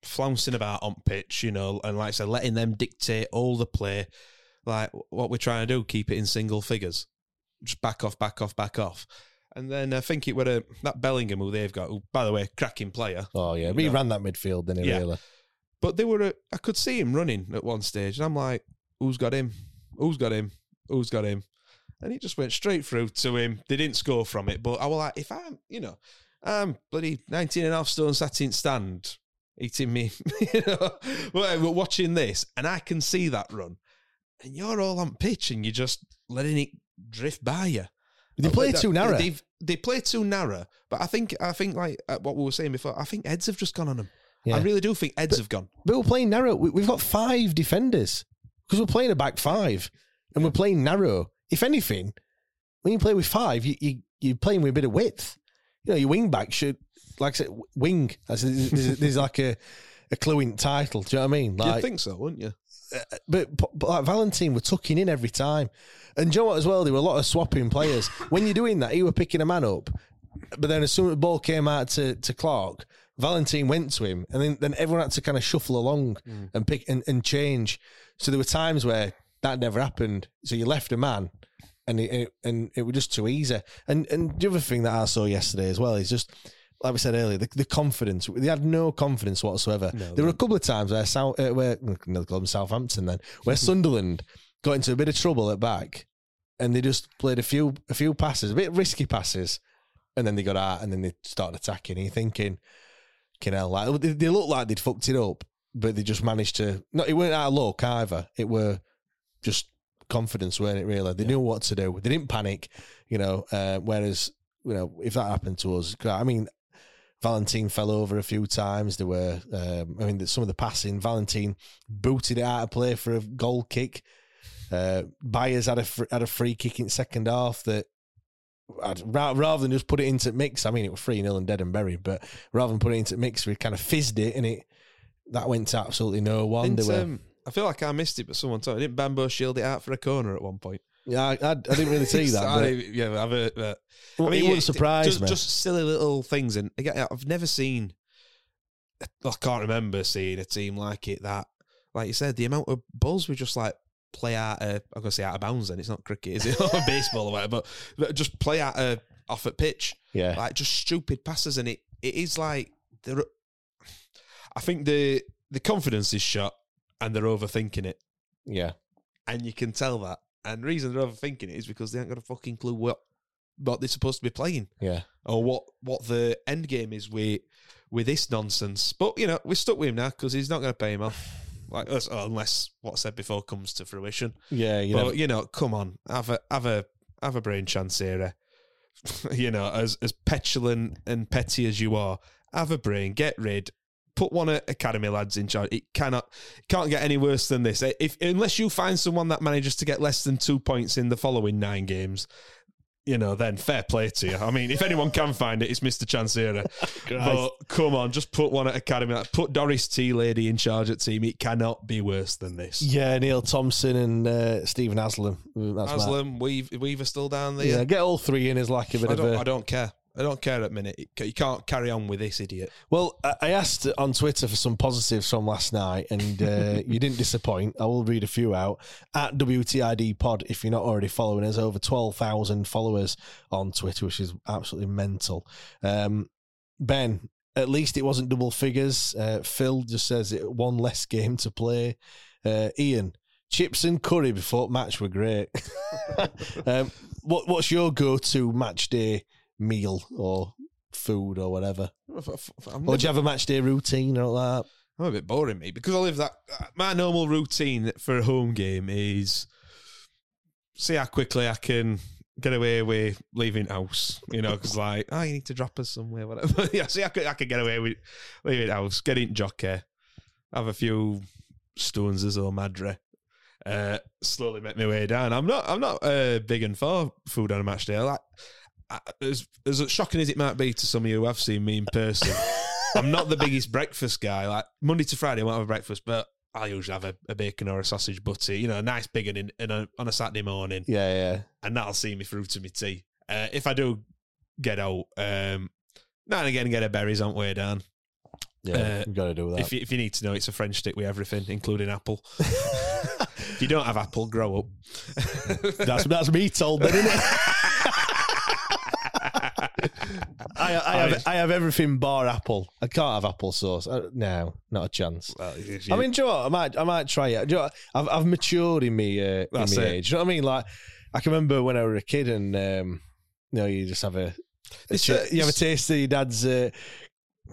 flouncing about on pitch, you know, and like I said, letting them dictate all the play. Like what we're trying to do, keep it in single figures, just back off, back off, back off. And then I think it were a, that Bellingham who they've got, who by the way, cracking player.
Oh yeah, but he
No.
ran that midfield, didn't he?
Yeah.
Really?
But they were, a, I could see him running at one stage, and I'm like, who's got him? Who's got him? Who's got him? And he just went straight through to him. They didn't score from it, but I was like, if I'm, you know, I'm bloody 19 and a half stone sat in stand, eating me, you know, whatever, watching this, and I can see that run. and you're all on pitch and you're just letting it drift by you.
They play too narrow.
They've, they play too narrow. But I think I think like uh, what we were saying before. I think heads have just gone on them.
Yeah.
I really do think heads have gone.
But we're playing narrow. We- We've got five defenders because we're playing a back five and we're playing narrow. If anything, when you play with five, you, you, you're playing with a bit of width. You know, your wing back should, like I said, wing. That's, there's, there's like a, a cluing title. Do you know what I mean? Like, You'd
think so, wouldn't you?
But, but, like Valentine were tucking in every time. And do you know what as well? There were a lot of swapping players. when you're doing that, you were picking a man up. But then as soon as the ball came out to, to Clarke, Valentine went to him, and then, then everyone had to kind of shuffle along mm. and pick and, and change. So there were times where that never happened. So you left a man, and it, and it, and it was just too easy. And and the other thing that I saw yesterday as well is just like we said earlier, the, the confidence. They had no confidence whatsoever. there were a couple of times where South, uh, where no, call them Southampton then, where Sunderland got into a bit of trouble at back, and they just played a few a few passes, a bit risky passes, and then they got out, and then they started attacking. And you're thinking, you know, like they, they looked like they'd fucked it up, but they just managed to. No, it weren't out of luck either. It were just confidence, weren't it? Really, they knew what to do. They didn't panic, you know. Uh, whereas, you know, if that happened to us, I mean, Valentine fell over a few times. There were, um, I mean, some of the passing. Valentine booted it out of play for a goal kick. Uh, Byers had a fr- had a free kick in second half that. I'd, rather than just put it into mix, I mean it was three 0 and dead and buried, but rather than put it into mix, we kind of fizzed it and it that went to absolutely no one.
Didn't, um, I feel like I missed it, but someone told me. Didn't Bambo shield it out for a corner at one point?
Yeah, I, I, I didn't really see that.
I-
but,
yeah, I've heard that.
well, it wouldn't surprise
just,
me.
Just silly little things, and again, I've never seen. I can't remember seeing a team like it. That, like you said, the amount of balls we just like play out. Of, I'm gonna say out of bounds. Then it's not cricket, is it? or baseball or whatever. But, just play out of, off at pitch.
yeah,
Like just stupid passes, and it it is like they're. I think the the confidence is shot, and they're overthinking it
yeah,
and you can tell that. And the reason they're overthinking it is because they ain't got a fucking clue what what they're supposed to be playing
yeah.
or what what the end game is with with this nonsense. But you know, we're stuck with him now because he's not going to pay him off. Like unless what I said before comes to fruition.
Yeah, you
but
know,
you know, come on, have a have a have a brain chance here. Eh? you know, as as petulant and petty as you are, have a brain, get rid. Put one of academy lads in charge. It cannot, it can't get any worse than this. If unless you find someone that manages to get less than two points in the following nine games, you know, then fair play to you. I mean, if anyone can find it, it's Mister Chansiri. but come on, just put one at academy. Like, Put Doris T Lady in charge at team. It cannot be worse than this.
yeah. Neil Thompson and uh, Stephen Aslam. That's
Aslam, Weaver, Weaver still down there.
Yeah, get all three in as like a bit
I
of a.
I don't care. I don't care at minute. You can't carry on with this idiot.
Well, I asked on Twitter for some positives from last night, and uh, you didn't disappoint. I will read a few out at WTID Pod. If you're not already following us, over twelve thousand followers on Twitter, which is absolutely mental. Um, ben, at least it wasn't double figures. Uh, Phil just says it one less game to play. Uh, Ian, chips and curry before match were great. um, what what's your go-to match day meal or food or whatever?
I'm,
Or do you have a match day routine or like that?
I'm a bit boring, me, because I live that. My normal routine for a home game is see how quickly I can get away with leaving house. You know, because like, oh, you need to drop us somewhere, whatever. yeah, see, I could, I could get away with leaving house, get in jockey, have a few stones as or madre. Uh, slowly make my way down. I'm not. I'm not uh, big and for food on a match day. I like as as shocking as it might be to some of you who have seen me in person. I'm not the biggest breakfast guy. Like Monday to Friday, I won't have a breakfast, but I usually have a, a bacon or a sausage butty. You know, a nice big one in, a, on a Saturday morning,
Yeah, yeah.
and that'll see me through to my tea. Uh, if I do get out, um, now and again, get a berries aren't we, Dan?
Yeah,
Uh,
you got to do that.
If you, if you need to know, it's a French stick with everything, including apple. if you don't have apple, grow up.
that's that's me told, then, isn't it? I, I have I have everything bar apple. I can't have apple sauce. Uh, no, not a chance.
Well, if
I mean, do you know what? I might I might try it. Do you know? I've I've matured in me uh, in
it.
age. You know what I mean? Like I can remember when I was a kid, and um, you know, you just have a, a you have a taste of your dad's uh,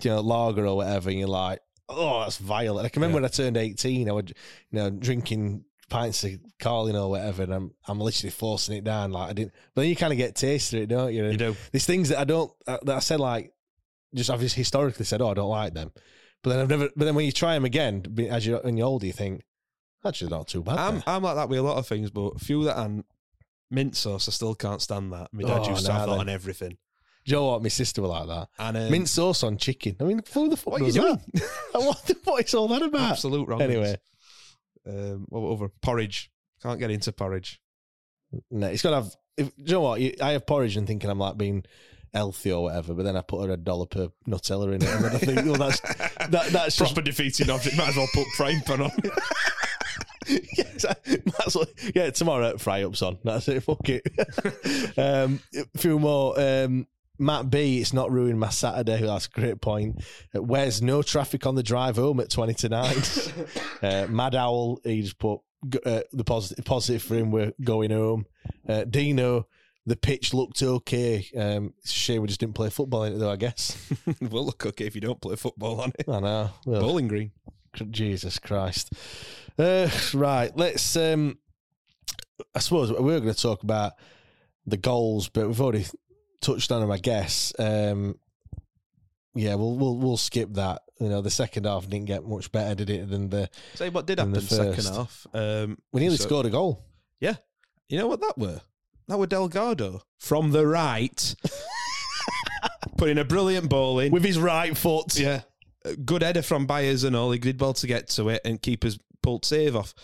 you know lager or whatever, and you're like, oh, that's vile. I can remember
Yeah.
when I turned eighteen, I was, you know drinking pints of Carling or whatever, and I'm I'm literally forcing it down. Like I didn't, but then you kind of get taste of it, don't you? And
You do.
There's things that I don't uh, that I said like just I've just historically said, oh, I don't like them, but then I've never. But then when you try them again, be- as you're when you're older, you think actually not too bad.
I'm
they're."
I'm like that with a lot of things, but a few that aren't mint sauce, I still can't stand that. My dad
Oh,
used to have that on everything.
Joe, you know what? My sister were like that.
And um,
Mint sauce on chicken. I mean, who the fuck
What are you
that? what, what is all that about?
absolute wrong.
Anyway,
um, what over porridge? Can't get into porridge.
no, it's got to have. If, do you know what? You, I have porridge and thinking I'm like being healthy or whatever, but then I put a red dollar per Nutella in it, and then I think, well, that's that, that's just
Proper defeating object. Might as well put frying pan on.
yes, yeah. Tomorrow, fry ups on. That's it. Fuck it. um, a few more. Um, Matt B, it's not ruined my Saturday. That's a great point. Uh, Where's no traffic on the drive home at twenty to nine? uh, Mad Owl, he just put uh, the positive positive for him. We're going home. Uh, Dino, the pitch looked okay. Um, it's a shame we just didn't play football in it though. I guess.
it will look okay if you don't play football on it.
I know. Well,
Bowling green.
Jesus Christ. Uh, right, let's. Um, I suppose we we're going to talk about the goals, but we've already touched on them, I guess. Um, yeah, we'll we'll we'll skip that. You know, the second half didn't get much better, did it? Than the
Say what did
In
happen
the
second half. Um,
we nearly
so-
scored a goal.
Yeah. You know what that were? That were Delgado from the right, putting a brilliant ball in.
with his right foot.
yeah, good header from Byers and all. He did well to get to it, and keepers pulled save off.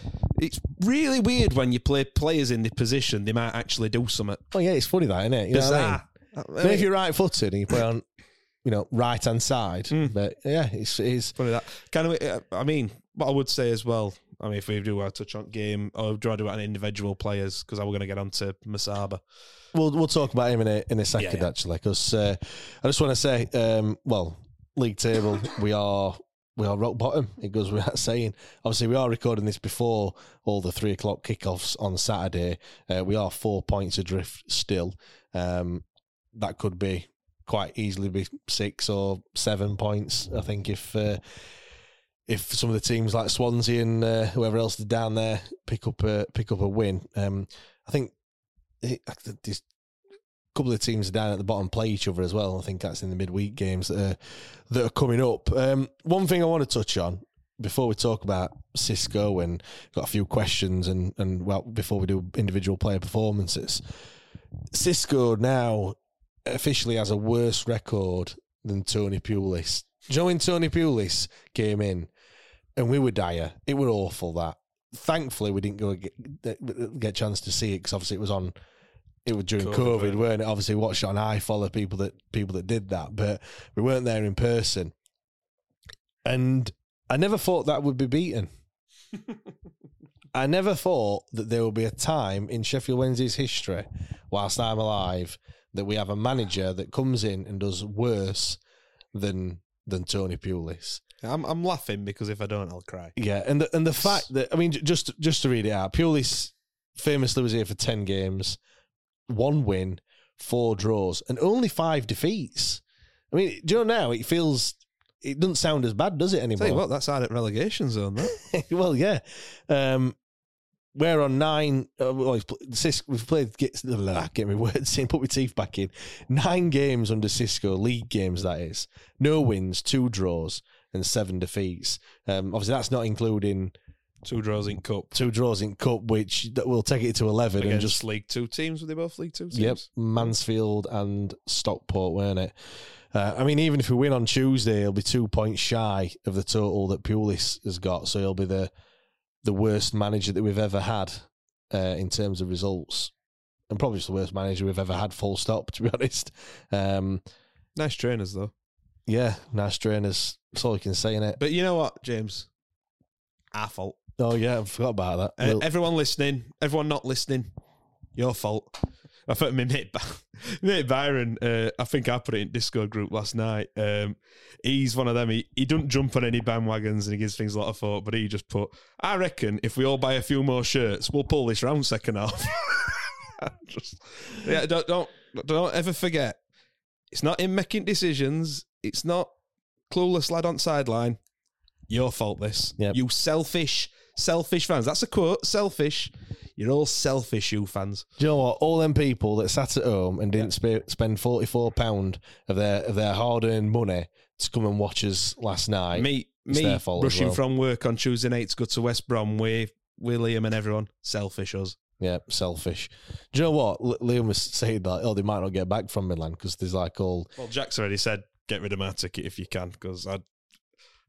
It's really weird when you play players in the position they might actually do something.
Oh yeah, it's funny that, isn't it? You know what I mean?
Bizarre. I mean,
if you're right footed and you play on, you know, right hand side.
Mm.
But yeah, it's it's
funny that kind of. I mean, what I would say as well. I mean, if we do to touch on game, or do I do it on individual players? Because I was going to get onto Musaba.
We'll we'll talk about him in a in a second
yeah.
actually because uh, I just want to say, um, well, league table we are we are rock bottom. It goes without saying. Obviously, we are recording this before all the three o'clock kickoffs on Saturday. Uh, we are four points adrift still. Um, that could be quite easily be six or seven points. I think if. Uh, if some of the teams like Swansea and uh, whoever else is down there pick up a pick up a win, um, I think there's a couple of teams down at the bottom play each other as well. I think that's in the midweek games that are, that are coming up. Um, one thing I want to touch on before we talk about Xisco and got a few questions and and well before we do individual player performances, Xisco now officially has a worse record than Tony Pulis. Do you know when Tony Pulis came in and we were dire? It were awful that. Thankfully, we didn't go get, get a chance to see it because obviously it was on. It was during
COVID,
COVID,
weren't it?
weren't it? Obviously, watched it on I follow people that people that did that, but we weren't there in person. And I never thought that would be beaten. I never thought that there will be a time in Sheffield Wednesday's history, whilst I'm alive, that we have a manager that comes in and does worse than than Tony Pulis.
I'm I'm laughing because if I don't, I'll cry.
Yeah, and the and the fact that I mean, just just to read it out, Pulis famously was here for ten games, one win, four draws, and only five defeats. I mean, do you know now it feels it doesn't sound as bad, does it anymore?
Tell you what, that's hard at relegation zone. That
well, yeah. Um, we're on nine. Uh, well, we've pl- Cis- we've played. Get, get my words in. Put my teeth back in. Nine games under Xisco league games. That is no wins, two draws, and seven defeats. Um, obviously, that's not including
two draws in cup
two draws in cup, which will take it to eleven
against
and just
League Two teams. Were they both League Two teams?
Yep, Mansfield and Stockport, weren't it? Uh, I mean, even if we win on Tuesday, he'll be two points shy of the total that Pulis has got, so he'll be the the worst manager that we've ever had uh, in terms of results, and probably just the worst manager we've ever had. Full stop. To be honest, um,
Nice trainers though.
yeah, nice trainers. That's all you can say in it.
But you know what, James? Our fault.
Oh yeah, I forgot about that.
Uh, everyone listening, everyone not listening, your fault. I thought my mate, mate Byron, uh, I think I put it in Discord group last night. Um, he's one of them. He, he doesn't jump on any bandwagons and he gives things a lot of thought, but he just put, I reckon if we all buy a few more shirts, we'll pull this round second half. just, yeah, don't, don't, don't ever forget. It's not him making decisions. It's not clueless lad on sideline. Your fault, this.
Yep.
You selfish, Selfish fans. That's a quote. Selfish. You're all selfish, you fans.
Do you know what? All them people that sat at home and didn't sp- spend forty four pound of their of their hard earned money to come and watch us last night.
Me,
It's
me
their fault as
rushing
well.
from work on Tuesday night to go to West Brom with William and everyone. Selfish us.
Yeah, selfish. Do you know what? L- Liam was saying that oh they might not get back from Milan because there's like all
Well, Jack's already said get rid of my ticket if you can because I don't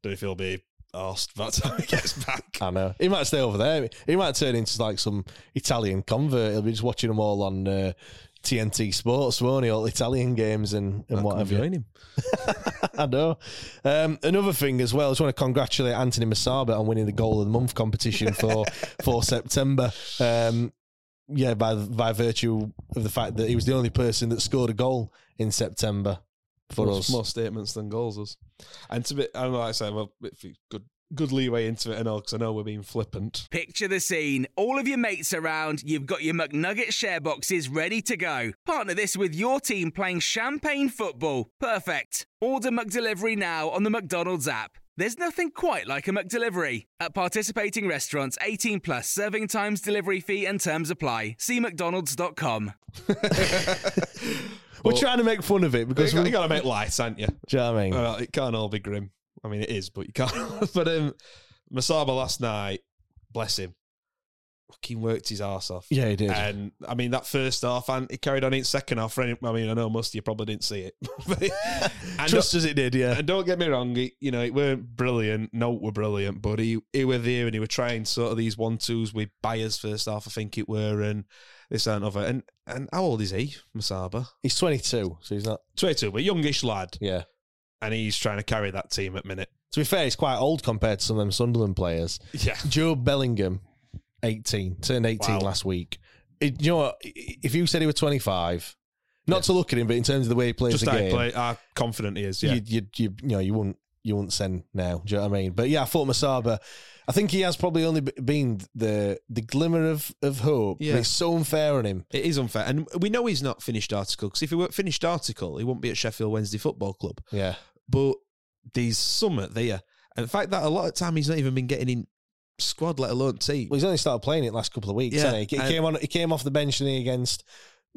know if he'll be asked by the time he gets back.
I know. He might stay over there. He might turn into like some Italian convert. He'll be just watching them all on uh, TNT Sports, won't he? All Italian games and, and
I
what have you.
join him.
I know. Um, another thing as well, I just want to congratulate Anthony Musaba on winning the goal of the month competition for for September. Um, yeah, by by virtue of the fact that he was the only person that scored a goal in September for
more,
us.
more statements than goals us. And to be, I don't know, like I say, well, if you- good, good leeway into it and all, because I know we're being flippant.
Picture the scene. All of your mates around, you've got your McNugget share boxes ready to go. Partner this with your team playing champagne football. Perfect. Order McDelivery now on the McDonald's app. There's nothing quite like a McDelivery. At participating restaurants, 18 plus serving times, delivery fee, and terms apply. See McDonald's.com.
We're trying to make fun of it because
you
we,
got to make light, aren't you?
do you know what I mean?
Well, it can't all be grim. I mean, it is, but you can't. but um, Musaba last night, bless him, fucking worked his arse off.
yeah, he did.
And I mean, that first half, and he carried on in second half. For I mean, I know most of you probably didn't see it. And
Just as it did, yeah.
And don't get me wrong, he, you know, it weren't brilliant. No, it were brilliant, but he he were there and he were trying sort of these one twos with Byers first half, I think it were, and this and other. And and how old is he, Musaba?
He's 22, so he's not.
Twenty two, but youngish lad,
Yeah.
and he's trying to carry that team at minute.
To be fair, he's quite old compared to some of them Sunderland players.
Yeah,
Jobe Bellingham, 18, turned 18
Wow.
last week. It, you know what? If you said he was 25, not to look at him, but in terms of the way he plays
just
the
how
game,
play, how confident he is. Yeah,
you, you, you, you know, you wouldn't, you wouldn't send now. Do you know what I mean? But yeah, I thought Musaba. I think he has probably only been the the glimmer of of hope.
Yeah.
it's so unfair on him.
it is unfair, and we know he's not finished article because if he weren't finished article, he wouldn't be at Sheffield Wednesday Football Club.
Yeah,
but there's something there. And the fact that a lot of time he's not even been getting in squad, let alone team.
well, he's only started playing it last couple of weeks.
Yeah,
he? he came on. He came off the bench against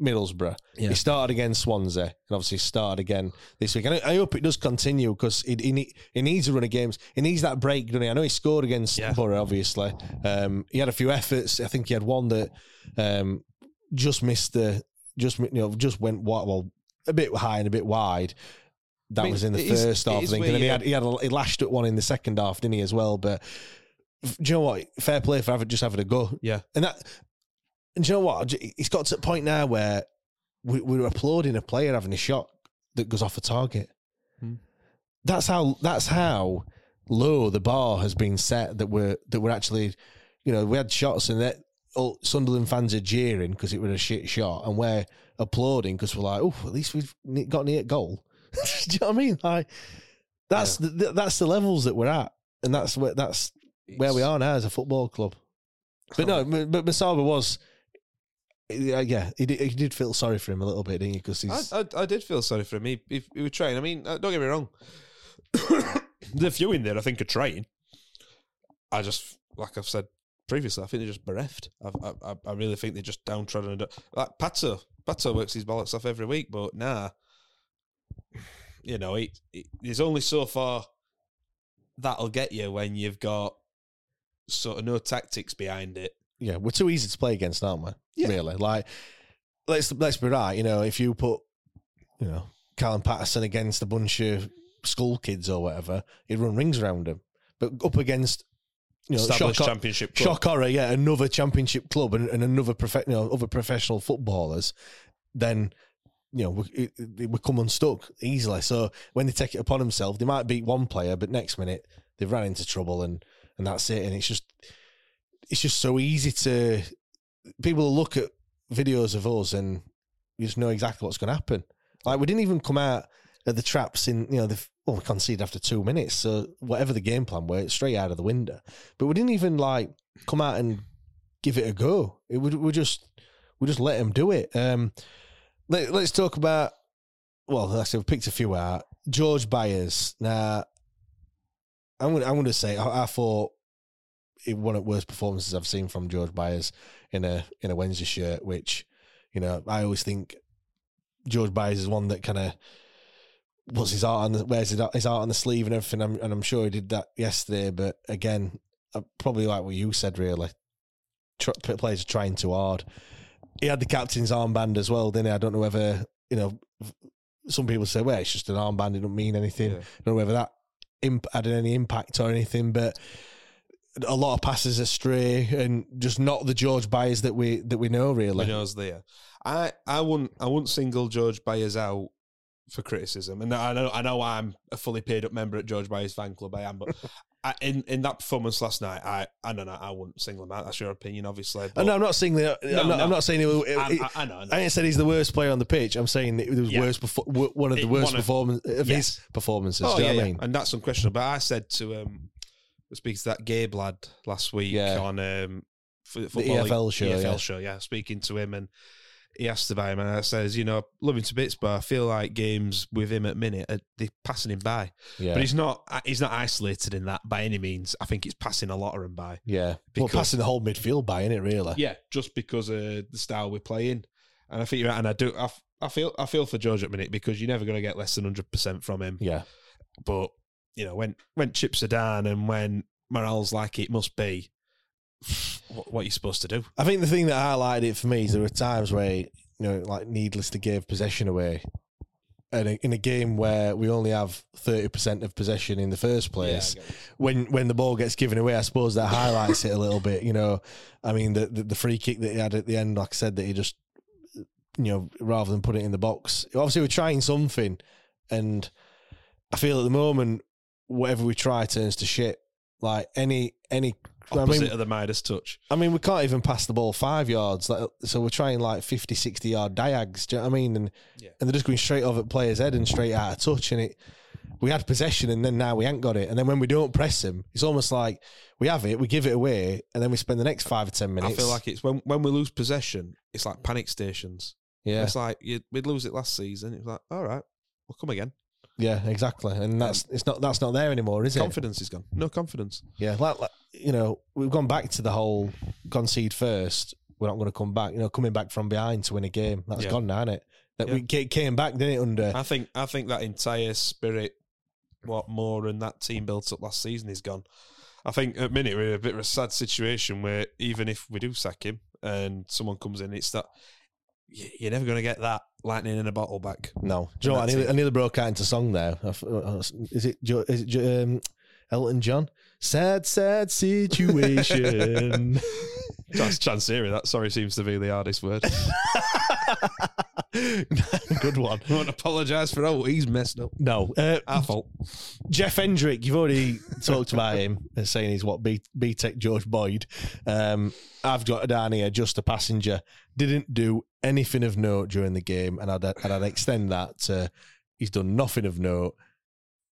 Middlesbrough.
Yeah.
He started against Swansea and obviously started again this week. And I, I hope it does continue because he, he, ne- he needs a run of games. He needs that break, doesn't he? I know he scored against
Yeah.
Borough, obviously. Um, he had a few efforts. I think he had one that um, just missed the, just you know, just went well a bit high and a bit wide. That
I mean,
was in the first
it
half, I think. And then he had he had a, he lashed at one in the second half, didn't he, as well? But do you know what? Fair play for having just having a go.
Yeah.
And that, and do you know what? It's got to the point now where we, we're applauding a player having a shot that goes off a target.
Hmm.
That's how. That's how low the bar has been set. That we're that we're actually, you know, we had shots and that all Sunderland fans are jeering because it was a shit shot, and we're applauding because we're like, oh, at least we've got near goal. Do you know what I mean? Like that's the, that's the levels that we're at, and that's where that's where we are now as a football club. But no, but Musaba was, yeah, yeah, he did, he did feel sorry for him a little bit, didn't you? Because he's
I, I, I did feel sorry for him. He, he, he was trying. I mean, uh, don't get me wrong. the few in there, I think, are trying. I just, like I've said previously, I think they're just bereft. I, I, I- I really think they're just downtrodden. And, like Pato, Pato works his bollocks off every week, but nah, you know, he, he, there's only so far that'll get you when you've got sort of no tactics behind it.
Yeah, we're too easy to play against, aren't we?
Yeah.
Really, like let's let's be right. You know, if you put, you know, Callum Paterson against a bunch of school kids or whatever, he'd run rings around him. But up against, you know,
Established
shock,
championship club.
shock horror, yeah, another championship club and, and another prof- you know, other professional footballers, then you know we, we come unstuck easily. So when they take it upon themselves, they might beat one player, but next minute they've ran into trouble and and that's it. And it's just it's just so easy to people look at videos of us and you just know exactly what's going to happen. Like we didn't even come out of the traps in you know the well we conceded after two minutes, so whatever the game plan were, straight out of the window. But we didn't even like come out and give it a go. It would we just we just let him do it. Um, let, let's talk about well, like I said, we picked a few out. George Byers. Now, I'm gonna I'm gonna say I, I thought one of the worst performances I've seen from George Byers in a in a Wednesday shirt. Which you know, I always think George Byers is one that kind of puts his art on the wears his his art on the sleeve and everything. I'm, and I'm sure he did that yesterday. But again, uh, probably like what you said, really. Tr- players are trying too hard. He had the captain's armband as well, didn't he? I don't know whether you know. Some people say, "Well, it's just an armband; it don't mean anything."
Yeah.
I don't know whether that imp- had any impact or anything, but a lot of passes astray and just not the George Byers that we that we know really.
We knows there. I I wouldn't I wouldn't single George Byers out for criticism, and I know I know I'm a fully paid up member at George Byers fan club. I am, but I, in in that performance last night, I I don't know I wouldn't single him out. That's your opinion, obviously.
Uh,
But
no, I'm not saying.
No,
I'm, not,
no.
I'm not saying it, was-
I,
it-
I, I know. I know.
I ain't said he's the worst player on the pitch. I'm saying it was
Yeah.
worst w- one of the
It-
worst
of-
performance of
Yes.
his performances.
Oh
do you
yeah,
know what I mean?
and that's unquestionable. But I said to um, speaking to that Gabe lad last week
Yeah.
on um, f- football
EFL
league-
show,
EFL
yeah.
show, yeah, speaking to him and. He asked about him, and I says, "You know, love him to bits, but I feel like games with him at minute, are, they're passing him by.
Yeah,
But he's not. uh, He's not isolated in that by any means. I think it's passing a lot of them by.
yeah. Well, passing the whole midfield by, is it really?
Yeah, just because of the style we're playing, and I think you're right. And I do. I, f- I feel. I feel for George at minute because you're never going to get less than hundred percent from him.
yeah.
But you know, when when chips are down and when morale's like it must be, what, what are you supposed to do?
I think the thing that highlighted it for me is there were times where you know, like needless to give possession away, and in a game where we only have thirty percent of possession in the first place, when when the ball gets given away, I suppose that highlights it a little bit. You know, I mean the, the the free kick that he had at the end, like I said, that he just you know rather than put it in the box, obviously we're trying something, and I feel at the moment whatever we try turns to shit. Like any any. I
Opposite
mean,
of the Midas touch.
I mean, we can't even pass the ball five yards. Like, so we're trying like 50, 60 yard diags. Do you know what I mean? And
Yeah.
and they're just going straight over at player's head and straight out of touch. And it, we had possession and then now we ain't got it. And then when we don't press them, it's almost like we have it, we give it away, and then we spend the next five or ten minutes.
I feel like it's when when we lose possession, it's like panic stations.
yeah,
It's like you, we'd lose it last season. It's like, all right, we'll come again.
Yeah, exactly. And that's it's not that's not there anymore, is it?
Confidence is gone. No confidence.
Yeah, like, like you know, we've gone back to the whole concede first. We're not going to come back. You know, coming back from behind to win a game that's
Yeah.
gone now, isn't it? That
Yeah.
we came back, didn't it? Under
I think I think that entire spirit, what more and that team built up last season is gone. I think at minute we're in a bit of a sad situation where even if we do sack him and someone comes in, it's that you're never going to get that lightning in a bottle back.
No, do you know what? I
That's
nearly. I nearly broke out into song there. I f- uh, Is it? Jo- Is it Jo- um, Elton John? Sad, sad situation.
Chance, chance hearing that. Sorry seems to be the hardest word.
Good one.
I won't apologise for oh he's messed up.
No, uh,
Our fault.
Jeff Hendrick. You've already talked about him as saying he's what B B Tech George Boyd. Um, I've got a down here just a passenger. Didn't do anything of note during the game, and I'd and I'd extend that to he's done nothing of note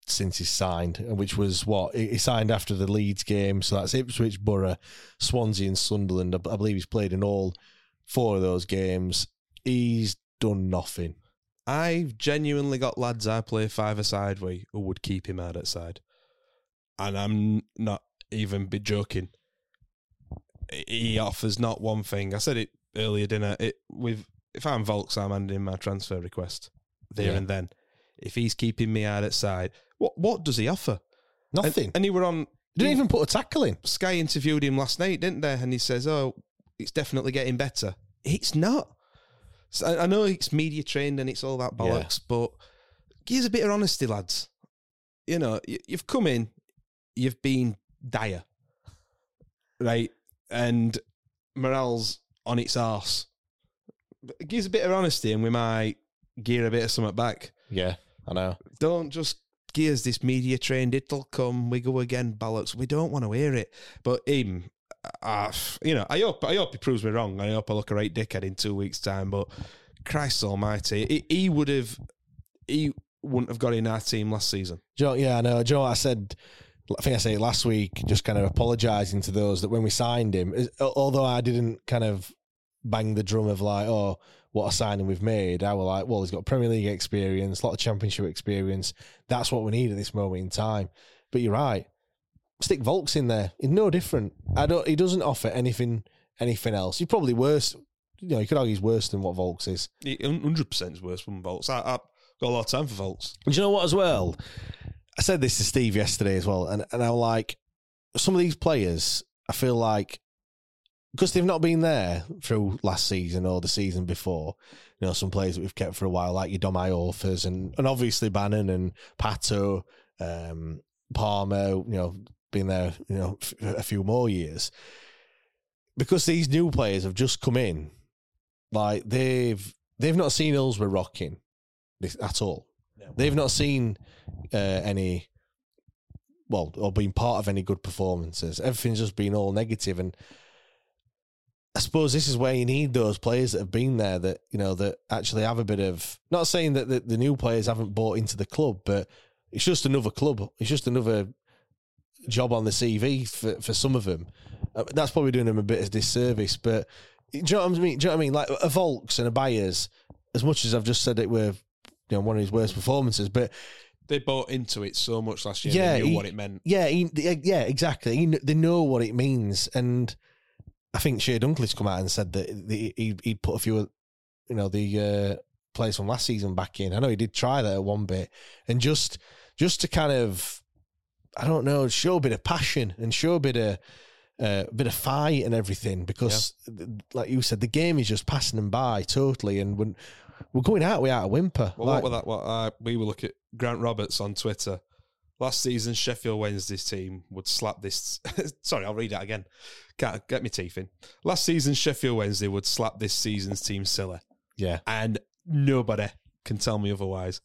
since he's signed, which was what he he signed after the Leeds game. So that's Ipswich, Borough, Swansea, and Sunderland. I believe he's played in all four of those games. He's done nothing.
I've genuinely got lads I play five aside with who would keep him out at side. And I'm not even be joking. He offers not one thing. I said it earlier, dinner. It with if I'm Vaulks, I'm handing in my transfer request there
Yeah.
and then. If he's keeping me out at side, what what does he offer?
Nothing.
And, he were on
didn't even put a tackle in.
Sky interviewed him last night, didn't they? And he says, "Oh, it's definitely getting better." It's not. So I I know it's media trained and it's all that bollocks, but here's a bit of honesty, lads. You know, you've come in, you've been dire, right? And morale's on its arse. But Gives a bit of honesty, and we might gear a bit of something back.
Yeah, I know.
Don't just gears this media trained. It'll come. We go again, bollocks. We don't want to hear it. But him, uh, you know, I hope I hope he proves me wrong. I hope I look a right dickhead in two weeks' time. But Christ Almighty, he, he would have, he wouldn't have got in our team last season.
Joe, yeah, I know. Joe, I said, I think I said last week, just kind of apologising to those that when we signed him, although I didn't kind of bang the drum of like, oh, what a signing we've made. I was like, well, he's got Premier League experience, a lot of Championship experience. That's what we need at this moment in time. But you're right. Stick Vaulks in there. He's no different. I don't. He doesn't offer anything anything else. He's probably worse. You know, you could argue he's worse than what Vaulks is.
Hundred percent is worse than Vaulks. I, I've got a lot of time for Vaulks.
Do you know what as well? I said this to Steve yesterday as well, and and I'm like, some of these players, I feel like because they've not been there through last season or the season before. You know, some players that we've kept for a while, like your Dom Iorfas and and obviously Bannan and Pato, um, Palmer. You know, been there. You know, f- a few more years because these new players have just come in. Like they've they've not seen Hillsborough rocking at all. They've not seen uh, any, well, or been part of any good performances. Everything's just been all negative, and I suppose this is where you need those players that have been there that you know that actually have a bit of. Not saying that the, the new players haven't bought into the club, but it's just another club. It's just another job on the CV for for some of them. Uh, That's probably doing them a bit of disservice, but. Do you know what I mean? Do you know what I mean? Like a Vaulks and a Byers, as much as I've just said it were, you know, one of his worst performances, but
They bought into it so much last year.
Yeah,
they knew
he-
what it meant.
yeah, he, yeah, exactly. He, they know what it means, and I think Chey Dunkley's come out and said that the, he he'd put a few, you know, the uh, players from last season back in. I know he did try that at one bit, and just just to kind of, I don't know, show a bit of passion and show a bit of. Uh, bit of fight and everything because, like you said, the game is just passing them by totally, and when we're going out, we out a whimper.
Well,
Like-
what were that? What uh, we were looking at Grant Roberts on Twitter. Last season, Sheffield Wednesday's team would slap this. sorry, I'll read that again. Can't get my teeth in. Last season, Sheffield Wednesday would slap this season's team silly,
yeah,
and nobody can tell me otherwise.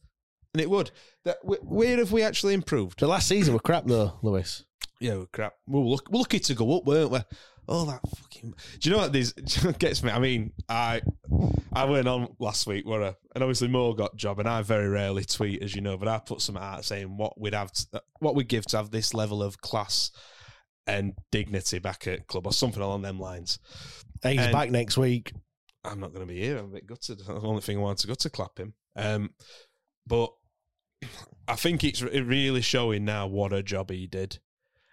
And it would. That where have we actually improved?
the last season were crap though, Lewis.
Yeah, we're crap. We were look, we're lucky to go up, weren't we? Oh, that fucking. Do you know what this gets me? I mean, I I went on last week, where I, and obviously Mo got job, and I very rarely tweet, as you know, but I put some out saying what we'd have, to, what we'd give to have this level of class and dignity back at club, or something along them lines.
He's
And-
back next week.
I'm not going to be here. I'm a bit gutted. The only thing I wanted to go to clap him. Um, but I think it's really showing now what a job he did.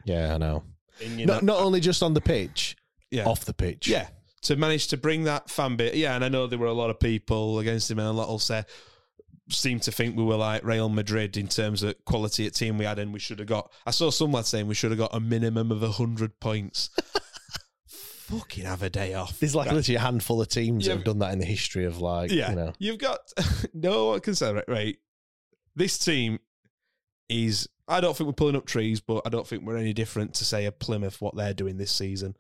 Yeah, I know.
You
Not,
know-
not only just on the pitch,
yeah.
off the pitch.
Yeah, to manage to bring that fan bit. Yeah, and I know there were a lot of people against him, and a lot will say seem to think we were like Real Madrid in terms of quality at team we had, and we should have got. I saw some lads saying we should have got a minimum of hundred points. Fucking have a day off.
There's like literally a handful of teams
Yeah,
that have done that in the history of like,
yeah,
you know.
you've got no one can say right, right. This team is. I don't think we're pulling up trees, but I don't think we're any different to say a Plymouth what they're doing this season.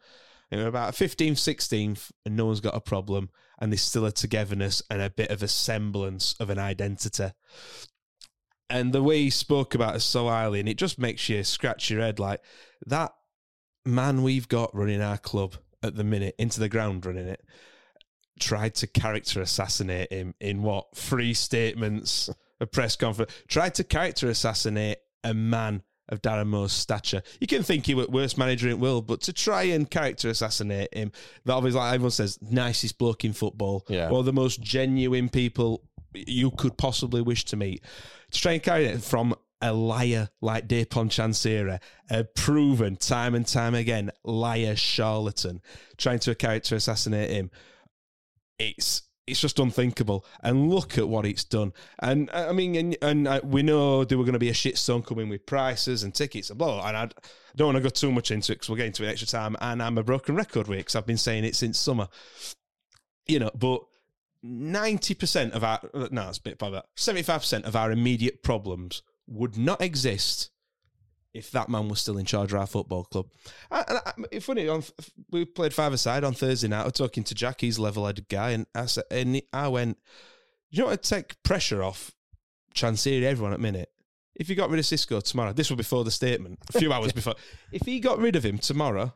And we're about 15th, 16th, and no one's got a problem, and there's still a togetherness and a bit of a semblance of an identity. And the way he spoke about us so highly, and it just makes you scratch your head like that man we've got running our club at the minute into the ground running it tried to character assassinate him in what three statements a press conference tried to character assassinate a man of Darren Moore's stature. You can think he was worst manager in the world, but to try and character assassinate him, that obviously like everyone says, nicest bloke in football,
Yeah.
or the most genuine people you could possibly wish to meet. To try and carry it from a liar like Dejphon Chansiri, a proven time and time again liar charlatan, trying to character assassinate him it's it's just unthinkable. And look at what it's done. And uh, I mean, and, and uh, we know there were going to be a shitstorm coming with prices and tickets and blah. And I don't want to go too much into it because we're getting to an extra time. And I'm a broken record with because I've been saying it since summer. You know, but ninety percent of our no, it's a bit about seventy-five percent of our immediate problems would not exist if that man was still in charge of our football club. And I, it's funny, on, we played five aside on Thursday night. I was talking to Jack, he's level-headed guy, and I said, and I went, you know what? to take pressure off Chansiri, everyone at minute. If you got rid of Xisco tomorrow, this was before the statement, a few hours before. If he got rid of him tomorrow,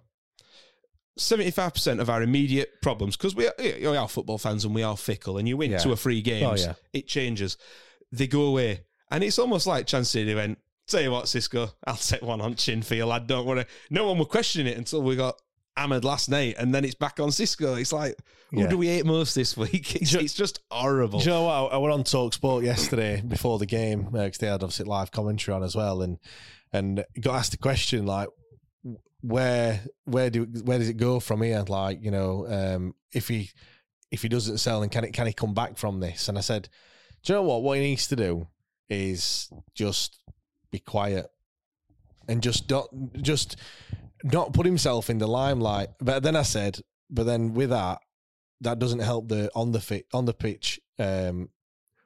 seventy-five percent of our immediate problems, because we are, we are football fans and we are fickle, and you win
Yeah.
two or three oh, games,
Oh, yeah.
it changes. They go away, and it's almost like Chansiri went. Tell you what, Xisco, I'll take one on chin for you, lad. Don't worry. No one were questioning it until we got hammered last night, and then it's back on Xisco. It's like, who
Yeah.
do we hate most this week? It's, it's just horrible.
Do you know what? I went on Talk Sport yesterday before the game because they had obviously live commentary on as well, and and got asked a question like, where where do where does it go from here? Like you know, um, if he if he doesn't sell, and can it can he come back from this? And I said, do you know what? What he needs to do is just be quiet and just don't just not put himself in the limelight. But then I said, but then with that, that doesn't help the on the fit on the pitch um,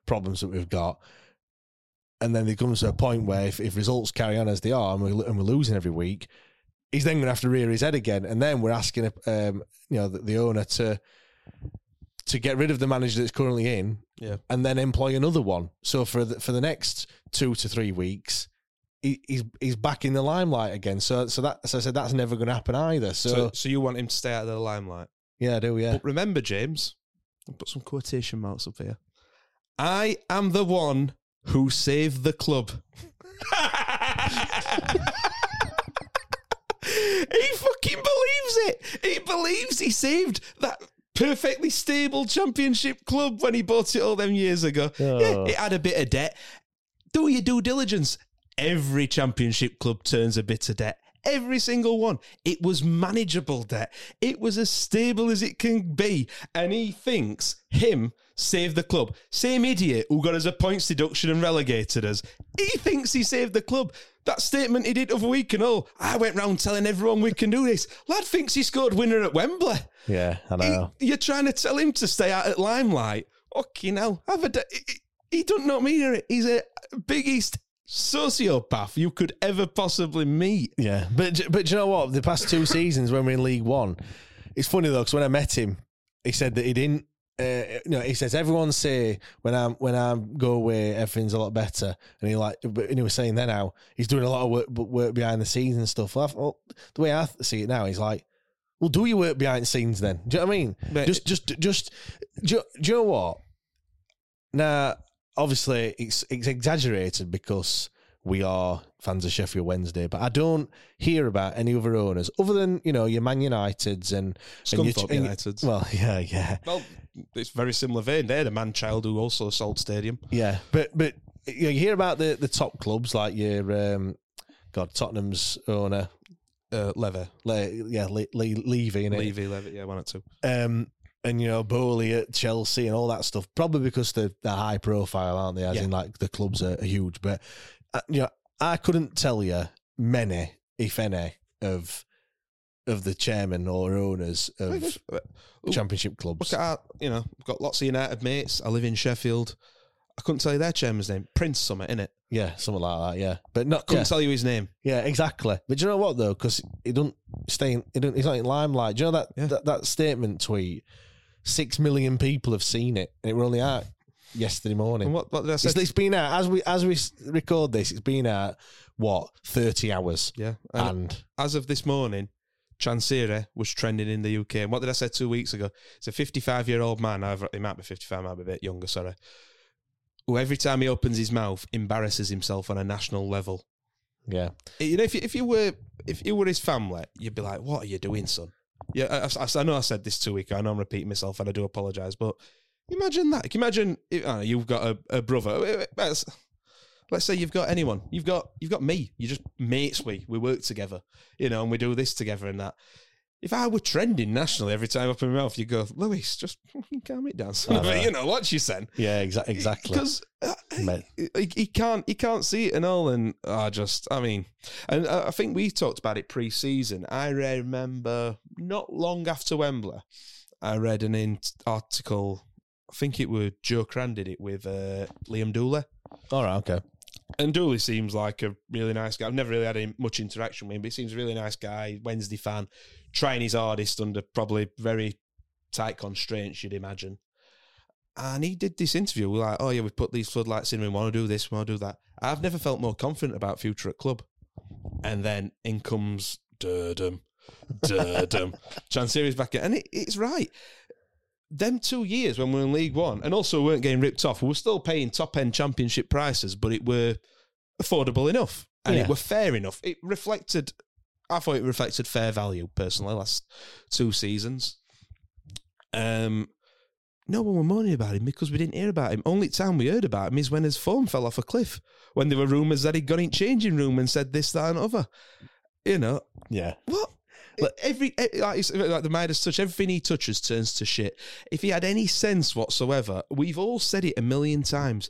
problems that we've got. And then there comes to a point where if, if results carry on as they are, and we're, and we're losing every week, he's then going to have to rear his head again. And then we're asking, um, you know, the, the owner to to get rid of the manager that's currently in,
Yeah.
and then employ another one. So for the, for the next two to three weeks, he, he's he's back in the limelight again. So so that so I said that's never going to happen either. So,
So, so you want him to stay out of the limelight?
yeah, I do yeah.
But remember, James, I'll put some quotation marks up here. I am the one who saved the club. he fucking believes it. He believes he saved that perfectly stable championship club when he bought it all them years ago. Yeah, oh. it had a bit of debt. Do your due diligence. Every championship club turns a bit of debt. Every single one. It was manageable debt. It was as stable as it can be. And he thinks him saved the club. Same idiot who got us a points deduction and relegated us. He thinks he saved the club. That statement he did of a week and all. I went round telling everyone we can do this. Lad thinks he scored winner at Wembley.
Yeah, I
He-
know.
you're trying to tell him to stay out at limelight. Fucking hell. Have a da- he, he- he don't know me. He's a biggest sociopath you could ever possibly meet.
Yeah, but but do you know what? The past two seasons when we're in League One, it's funny though because when I met him, he said that he didn't. Uh, you know, he says everyone say when I'm when I go away, everything's a lot better, and he like, and he was saying then how he's doing a lot of work work behind the scenes and stuff. Well, I- well, the way I see it now, he's like, well, do your work behind the scenes then. Do you know what I mean?
But-
just just just do, you- do you know what? Now, obviously, it's it's exaggerated because we are fans of Sheffield Wednesday, but I don't hear about any other owners other than you know your Man Uniteds and
Scunthorpe
and
Uniteds.
Well, yeah, yeah,
Well, it's very similar vein. They're the man child who also sold stadium.
yeah. But but you, know, you hear about the the top clubs like your um, God Tottenham's owner,
Uh, Lever,
Le, yeah, Le, Le, Levy?
Levy, Levitt, yeah, one or two.
um, and you know Boehly at Chelsea and all that stuff. Probably because they're, they're high profile, aren't they? As
Yeah.
in, like the clubs are, are huge. But uh, you know, I couldn't tell you many, if any, of of the chairman or owners of championship clubs.
Look at our, you know, I've got lots of United mates. I live in Sheffield. I couldn't tell you their chairman's name. Prince Summit, innit?
yeah, something like that. Yeah, but not.
Couldn't
Yeah,
tell you his name.
yeah, exactly. But do you know what though? Because he don't stay. In, he don't. He's not in limelight. Do you know that,
Yeah.
that that statement tweet? Six million people have seen it, and it were only out yesterday morning.
And what, what did I say?
It's, it's been out as we as we record this. It's been out what thirty hours,
yeah. And
and
as of this morning, Chansiri was trending in the UK. And what did I say two weeks ago? It's a 55 year old man. Either, he might be 55, might be a bit younger, sorry. Who every time he opens his mouth embarrasses himself on a national level.
yeah,
You know, if you, if you were if you were his family, you'd be like, "What are you doing, son?" Yeah, I, I- I know I said this two weeks. I know I'm repeating myself, and I do apologise. But imagine that. Can you imagine? know, you've got a, a brother. Let's, let's say you've got anyone. You've got you've got me. You're just mates. We we work together. You know, and we do this together and that. If I were trending nationally every time I open my mouth, you go, Lewis, just fucking calm it down, son of
I
a-" You know what she said
yeah, exa- exactly.
because
Mate.
he, he can't he can't see it and all and I just I mean and I I think we talked about it pre-season I remember not long after Wembley I read an in- article I think it was Joe Crann did it with uh, Liam Dooley
All right, okay.
And Dooley seems like a really nice guy I've never really had any, much interaction with him but he seems a really nice guy Wednesday fan trying his hardest under probably very tight constraints you'd imagine and he did this interview. We're like, oh yeah, we've put these floodlights in. We want to do this. We want to do that. I've never felt more confident about future at club. And then in comes Durdum, Durdum. Chansiri's back, in. and it, it's right. Them two years when we were in League One, and also weren't getting ripped off. We were still paying top end Championship prices, but it were affordable enough, and
Yeah.
it were fair enough. It reflected. I thought it reflected fair value personally. Last two seasons. Um, no one were moaning about him because we didn't hear about him. Only time we heard about him is when his phone fell off a cliff. When there were rumours that he'd gone in changing room and said this, that, and other. You know
Yeah.
what? Every eh, like, it's like the Midas touch, everything he touches turns to shit. If he had any sense whatsoever, we've all said it a million times.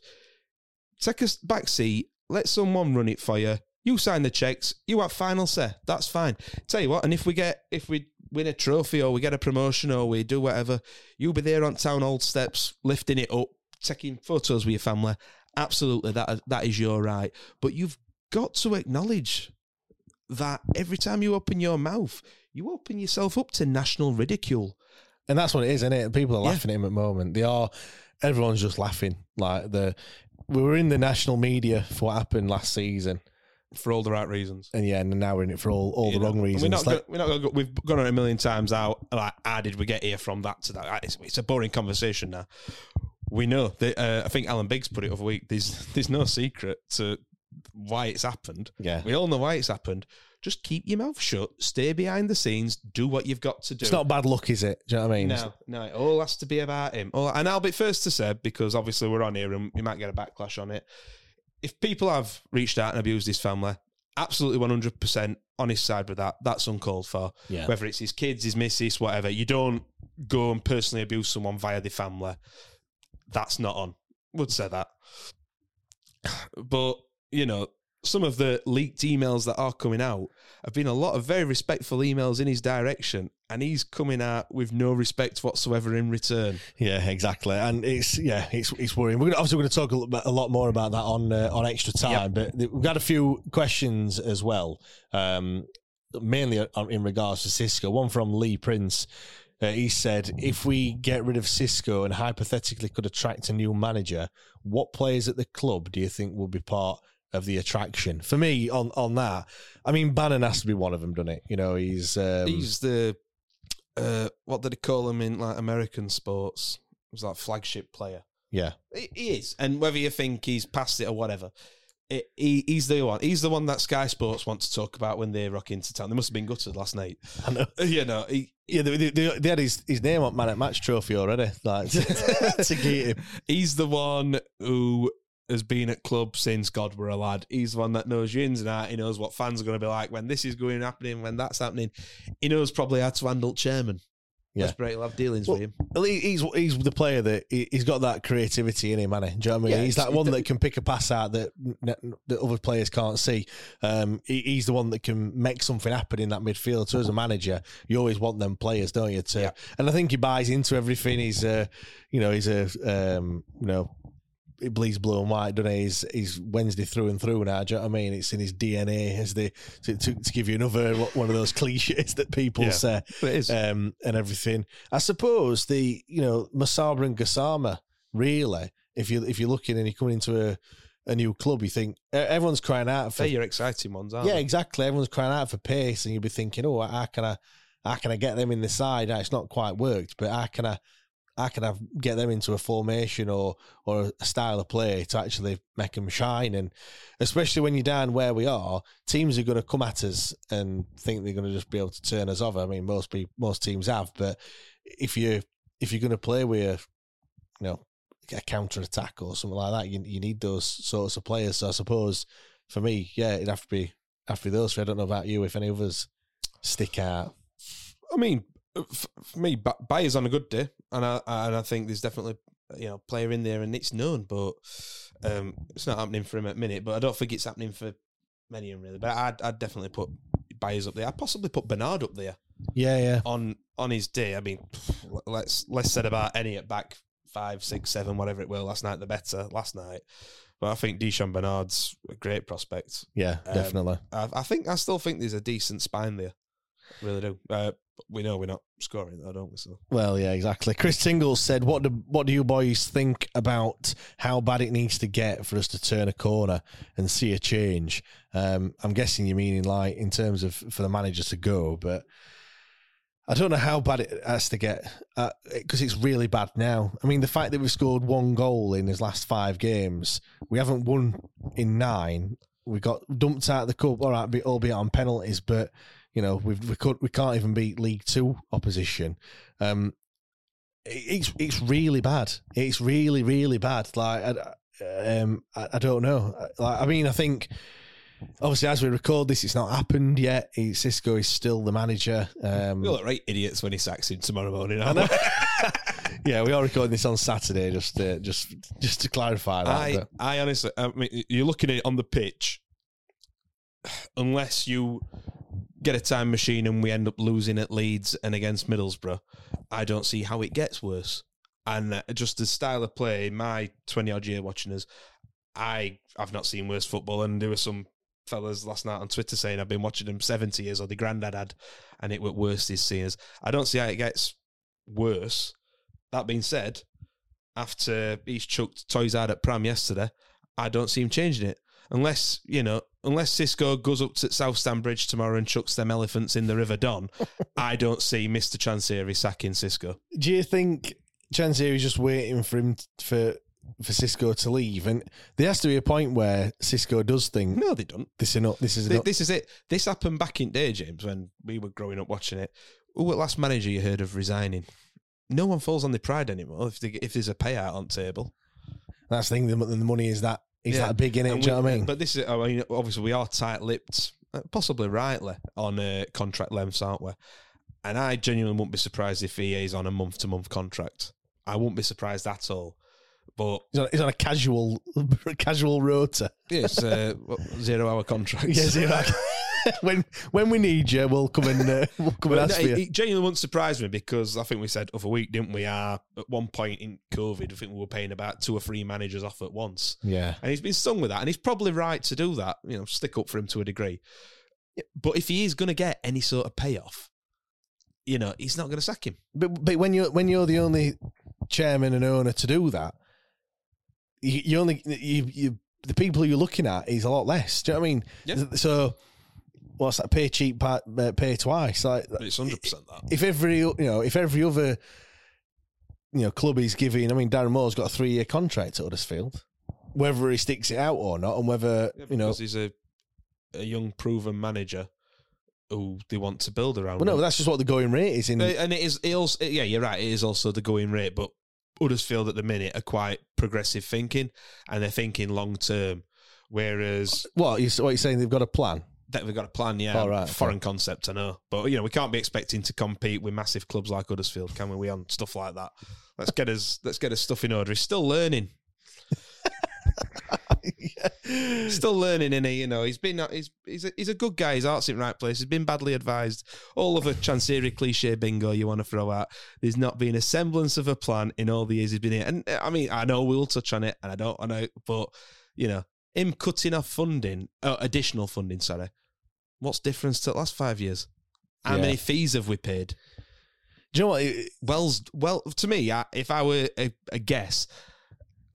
Take a back seat, let someone run it for you. You sign the checks, you have final say. That's fine. Tell you what, and if we get if we win a trophy or we get a promotion or we do whatever, you'll be there on town old steps, lifting it up, taking photos with your family. Absolutely, that that is your right. But you've got to acknowledge that every time you open your mouth, you open yourself up to national ridicule.
And that's what it is, isn't it? People are
Yeah.
laughing at him at the moment. They are. Everyone's just laughing. Like the we were in the national media for what happened last season,
for all the right reasons.
and yeah, and now we're in it for all, all
You
the
know,
wrong reasons.
We're not,
Like-
go, we're not gonna go, we've gone on a million times out. Like, how did we get here from that to that? It's, it's a boring conversation now. We know that. Uh, I think Alan Biggs put it over week. There's there's no secret to why it's happened.
yeah,
We all know why it's happened. Just keep your mouth shut. Stay behind the scenes. Do what you've got to do.
it's not bad luck, is it? Do you know what I mean?
No, no, it all has to be about him. All, and I'll be first to say, because obviously we're on here and we might get a backlash on it. If people have reached out and abused his family, absolutely 100% on his side with that. That's uncalled for.
Yeah.
Whether it's his kids, his missus, whatever. You don't go and personally abuse someone via the family. That's not on. Would say that. But, you know, some of the leaked emails that are coming out have been a lot of very respectful emails in his direction, and he's coming out with no respect whatsoever in return.
Yeah, exactly, and it's yeah, it's it's worrying. We're gonna, obviously going to talk a, little bit, a lot more about that on uh, on extra time, but we've got a few questions as well, um, mainly in regards to Xisco. One from Lee Prince. Uh, he said, "If we get rid of Xisco and hypothetically could attract a new manager, what players at the club do you think will be part of the attraction?" For me, on on that, I mean, Bannan has to be one of them, doesn't it? You know, he's um,
he's the uh, what did they call him in like American sports? It was like flagship player.
yeah,
He he is, and whether you think he's past it or whatever, it, he, he's the one. He's the one that Sky Sports want to talk about when they rock into town. They must have been gutted last night.
I know.
You know, he,
Yeah, they, they, they they had his, his name on Man at Match trophy already, like to, to get him.
he's the one who has been at club since God were a lad. He's the one that knows your ins and out. He knows what fans are going to be like when this is going happening, when that's happening. He knows probably how to handle chairman.
Yeah.
Will have dealings
Well,
with him.
Well, he's he's the player that he- he's got that creativity in him, man. Do you know what I mean?
Yeah,
he's that one that can pick a pass out that that other players can't see. Um, he, he's the one that can make something happen in that midfield. So as a manager, you always want them players, don't you? To
Yeah.
and I think he buys into everything. He's uh, you know, he's a um, you know. He bleeds blue and white, doesn't he? He's, he's Wednesday through and through now. Do you know what I mean? It's in his DNA, as the to, to, to give you another one of those cliches that people
Yeah.
say
it is.
um, and everything. I suppose the you know Musaba and Gassama really, if you if you're looking and you're coming into a, a new club, you think everyone's crying out for
They're your exciting ones, aren't
yeah,
they?
exactly. Everyone's crying out for pace, and you'll be thinking, oh, how can I how can I get them in the side? Now, It's not quite worked, but how can I how can I get them into a formation or or a style of play to actually make them shine? And especially when you're down where we are, teams are going to come at us and think they're going to just be able to turn us over. I mean, most people, most teams have, but if you if you're going to play with a, you know a counter attack or something like that, you you need those sorts of players. So I suppose for me, yeah, it'd have to be have to be those. I don't know about you if any others stick out.
I mean, for me, Ba- Byers on a good day, and I and I think there's definitely you know player in there, and it's known, but um, it's not happening for him at the minute. But I don't think it's happening for many of them really. But I'd I'd definitely put Byers up there. I'd possibly put Bernard up there
Yeah, yeah.
on on his day. I mean, let's less said about any at back five, six, seven, whatever it will. Last night the better. Last night. But I think Di'Shon Bernard's a great prospect.
Yeah,
Um,
definitely.
I, I think I still think there's a decent spine there. Really do. Uh, we know we're not scoring though, don't we? So
Well, yeah, exactly. Chris Tingles said, "What do what do you boys think about how bad it needs to get for us to turn a corner and see a change?" Um, I'm guessing you mean in like in terms of for the manager to go, but I don't know how bad it has to get because it's really bad now. I mean, the fact that we've scored one goal in his last five games, we haven't won in nine. We got dumped out of the cup, all right, be- albeit on penalties, but you know we've, we could we can't even beat League Two opposition. Um, it's it's really bad. It's really really bad. Like I, um, I, I don't know. Like I mean, I think obviously, as we record this, it's not happened yet. He, Xisco is still the manager. Um,
We look right idiots when he sacks him tomorrow morning.
yeah, we are recording this on Saturday. Just, uh, just, just to clarify that.
I,
but-
I honestly, I mean, you're looking at it on the pitch. Unless you get a time machine and we end up losing at Leeds and against Middlesbrough, I don't see how it gets worse. And uh, just the style of play, my twenty odd year watching us, I I've not seen worse football. And there were some fellas last night on Twitter saying I've been watching them seventy years or the granddad had, and it were worse this season. I don't see how it gets worse. That being said, after he's chucked toys out at Pram yesterday, I don't see him changing it. Unless, you know, unless Xisco goes up to South Stanbridge tomorrow and chucks them elephants in the River Don, I don't see Mr. Chansiri sacking Xisco.
Do you think Chansiri is just waiting for him t- for for Xisco to leave? And there has to be a point where Xisco does think
No, they don't.
this is enough. This is
Th-
enough.
This is it. This happened back in day, James, when we were growing up watching it. Who was last manager you heard of resigning? No one falls on the pride anymore if, they, if there's a payout on table.
That's the thing. The, the money is that is
Yeah.
that big in it. Do you know what I mean?
But this is, I mean, obviously, we are tight lipped, possibly rightly, on uh, contract lengths, aren't we? And I genuinely wouldn't be surprised if EA is on a month to month contract. I wouldn't be surprised at all. But
He's on, he's on a casual casual rota.
it's a zero hour contract.
Yeah, zero. when when we need you, we'll come and uh, we'll come and
no,
ask for
it,
you.
it genuinely wouldn't surprise me because I think we said other week, didn't we? Are at one point in COVID, I think we were paying about two or three managers off at once.
yeah,
And he's been stung with that, and he's probably right to do that. You know, stick up for him to a degree. But if he is going to get any sort of payoff, you know, he's not going to sack him.
but but when you when you're the only chairman and owner to do that, you, you only you you the people you're looking at is a lot less. Do you know what I mean?
Yeah.
So what's that? Pay cheap, pa- uh, pay twice. Like
it's hundred percent that.
if every you know if every other you know club is giving, I mean Darren Moore's got a three year contract at Huddersfield, whether he sticks it out or not, and whether
Yeah,
you know.
because he's a a young, proven manager who they want to build around.
Well, no, that's just what the going rate is in.
And it is. It also, yeah, you're right. It is also the going rate, but Huddersfield at the minute are quite progressive thinking, and they're thinking long term. Whereas
what you what you saying? They've got a plan.
that we've got a plan, yeah,
Oh, right, okay.
foreign concept, I know, but you know we can't be expecting to compete with massive clubs like Huddersfield, can we? We on stuff like that. Let's get us let's get us stuff in order. He's still learning. Still learning, and he, you know, he's been he's he's a, he's a good guy. His heart's in the right place. He's been badly advised. All of a Chansiri cliche bingo you want to throw out. There's not been a semblance of a plan in all the years he's been here. And I mean, I know we'll touch on it, and I don't, I know, but you know, him cutting off funding, uh, additional funding. Sorry, what's difference to the last five years? How
Yeah.
many fees have we paid?
Do you know what?
Wells, well, to me, I, if I were a, a guess,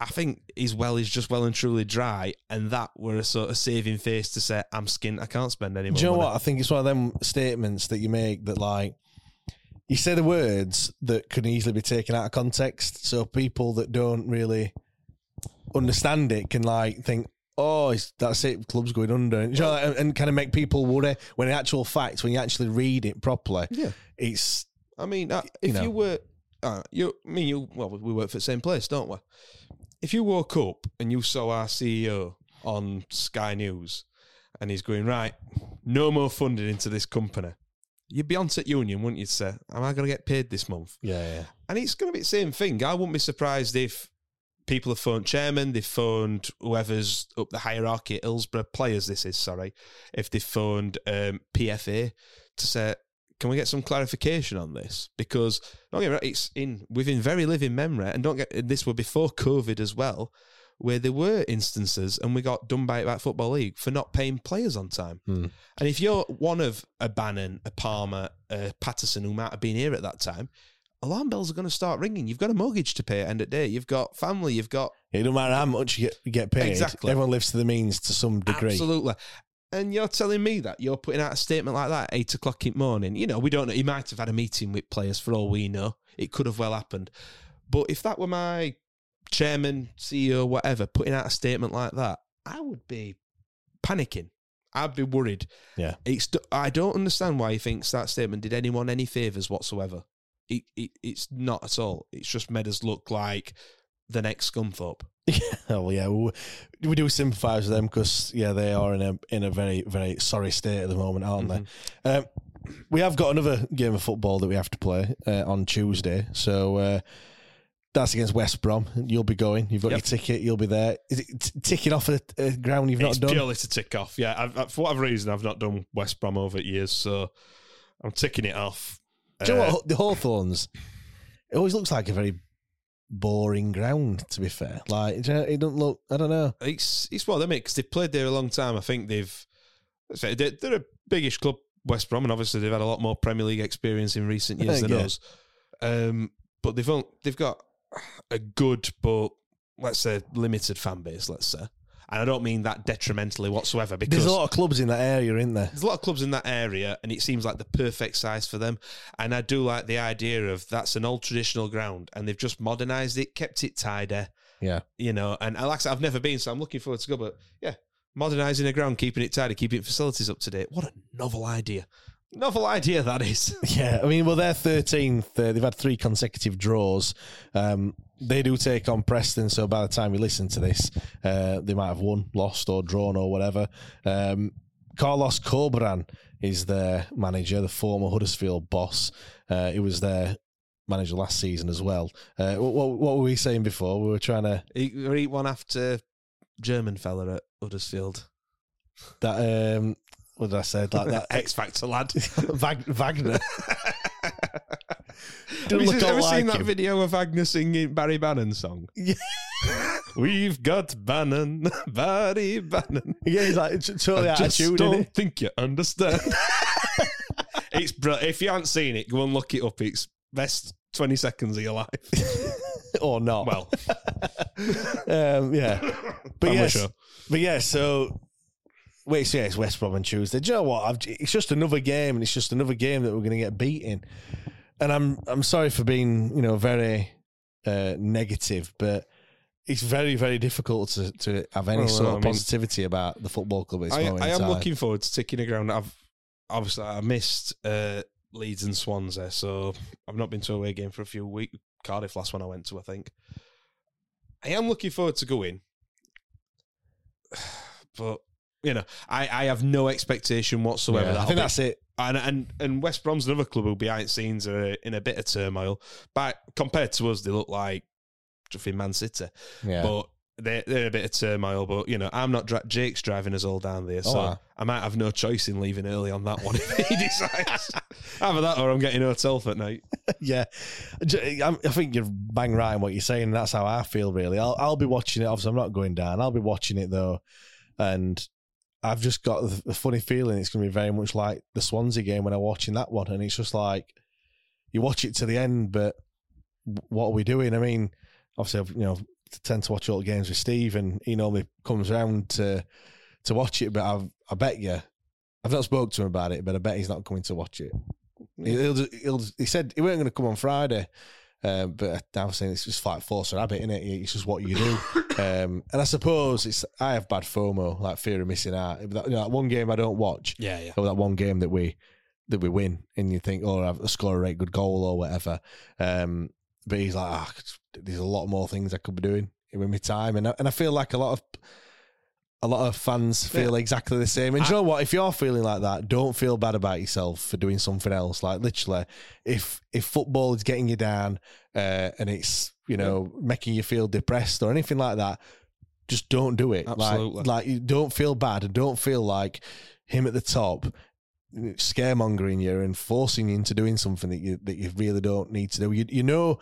I think his well is just well and truly dry, and that were a sort of saving face to say, "I'm skint, I can't spend any more."
Do you know
money."
what? I think it's one of them statements that you make that like you say the words that can easily be taken out of context. So people that don't really understand it can like think, "Oh, that's it, club's going under," and, you know, and, and kind of make people worry. When in actual fact, when you actually read it properly,
Yeah.
it's
I mean, uh, if
know.
you were, uh, you, me, you, well, we work for the same place, don't we? If you woke up and you saw our CEO on Sky News, and he's going right, no more funding into this company, you'd be on at union, wouldn't you? Say, am I going to get paid this month?
yeah, yeah.
And it's going to be the same thing. I wouldn't be surprised if people have phoned chairman, they've phoned whoever's up the hierarchy at Hillsborough, players this is, sorry, if they've phoned um, PFA to say, can we get some clarification on this? Because don't get me wrong, it's in within very living memory, and don't get this were before COVID as well, where there were instances, and we got done by about Football League for not paying players on time. Hmm. And if you're one of a Bannan, a Palmer, a Paterson who might have been here at that time, alarm bells are going to start ringing. You've got a mortgage to pay at end of the day. You've got family. You've got
It don't matter how much you get, you get paid.
Exactly.
Everyone lives to the means to some degree.
Absolutely. And you're telling me that you're putting out a statement like that at eight o'clock in the morning. You know, we don't know. He might have had a meeting with players for all we know. It could have well happened. But if that were my chairman, CEO, whatever, putting out a statement like that, I would be panicking. I'd be worried.
Yeah.
It's. I don't understand why he thinks that statement did anyone any favors whatsoever. It, it, it's not at all. It's just made us look like the next Scunthorpe.
Oh yeah, we, we do sympathise with them because yeah, they are in a in a very very sorry state at the moment, aren't they? Um, we have got another game of football that we have to play uh, on Tuesday, so uh, that's against West Brom. You'll be going. You've got
Yep.
your ticket. You'll be there. Is it t- ticking off a, a ground you've not
it's
done?
purely to tick off. Yeah, I've, I've- for whatever reason, I've not done West Brom over years, so I'm ticking it off.
Do you know
Uh,
what? The Hawthorns, it always looks like a very boring ground. To be fair, like do you know, it doesn't look. I don't know.
It's it's one of them because they've played there a long time. I think they've they're, a biggish club, West Brom, and obviously they've had a lot more Premier League experience in recent years than
Yeah.
us. Um, but they've they've got a good but let's say limited fan base. Let's say, and I don't mean that detrimentally whatsoever because
There's a lot of clubs in that area, isn't there?
there's a lot of clubs in that area, and it seems like the perfect size for them. And I do like the idea of that's an old traditional ground, and they've just modernised it, kept it tidy,
Yeah.
you know. And I like I said, I've never been, so I'm looking forward to go. But yeah, modernising a ground, keeping it tidy, keeping facilities up to date. What a novel idea! Novel idea that is.
Yeah, I mean, well, they're 13th. Uh, they've had three consecutive draws. Um, they do take on Preston, so by the time we listen to this, uh, they might have won, lost, or drawn, or whatever. Um, Carlos Corberan is their manager, the former Huddersfield boss. Uh, he was their manager last season as well. Uh, what, what were we saying before? We were trying to
eat, eat one after German fella at Huddersfield.
that. Um, what did I say? Like that
X Factor lad.
Vag- Wagner.
Have you seen- ever seen
like
that
him.
video of Wagner singing Barry Bannan's song?
Yeah.
We've got Bannan, Barry Bannan.
Yeah, he's like totally
I just
tune,
don't think you understand. it's br- if you haven't seen it, go and look it up. It's best twenty seconds of your life.
or not?
Well,
um, yeah. But yes,
show.
but yeah. So wait, so yeah, it's West Brom on Tuesday. Do you know what? I've, it's just another game, and it's just another game that we're going to get beaten. And I'm I'm sorry for being you know very uh, negative, but. It's very, very difficult to, to have any
Well,
sort
I
of
mean-
positivity about the football club
I, I am looking forward to ticking the ground. I've obviously I missed uh, Leeds and Swansea, so I've not been to a away game for a few weeks. Cardiff last one I went to, I think. I am looking forward to going, but you know, I, I have no expectation whatsoever.
Yeah, I think
be-
that's it.
and and and West Brom's another club who behind scenes are in a bit of turmoil. But compared to us, they look like in Man City.
Yeah.
But they're, they're a bit of turmoil. But you know, I'm not. Dra- Jake's driving us all down there, oh, so
Oh, wow.
I might have no choice in leaving early on that one if he decides. Either that or I'm getting a hotel for night.
yeah, I think you're bang right in what you're saying. That's how I feel. Really, I'll I'll be watching it. Obviously, I'm not going down. I'll be watching it though, and I've just got the, funny feeling it's going to be very much like the Swansea game when I'm watching that one, and it's just like you watch it to the end, but what are we doing? I mean, obviously, I've, you know, tend to watch all the games with Steve, and he normally comes around to to watch it. But I've, I bet you, I've not spoke to him about it, but I bet he's not coming to watch it. He'll, he'll, he said he weren't going to come on Friday, um, but I was saying it's just like force of habit, isn't it? It's just what you do. um, and I suppose it's I have bad FOMO, like fear of missing out. That, you know, that one game I don't watch,
Yeah, yeah.
or that one game that we that we win, and you think, oh, I've score a right good goal or whatever. Um, but he's like, ah, there's a lot more things I could be doing with my time, and I, and I feel like a lot of a lot of fans feel exactly the same. And do you know what? If you're feeling like that, don't feel bad about yourself for doing something else. Like literally, if if football is getting you down uh, and it's you know making you feel depressed or anything like that, just don't do it.
Absolutely.
Like, like you don't feel bad and don't feel like him at the top scaremongering you and forcing you into doing something that you that you really don't need to do. You you know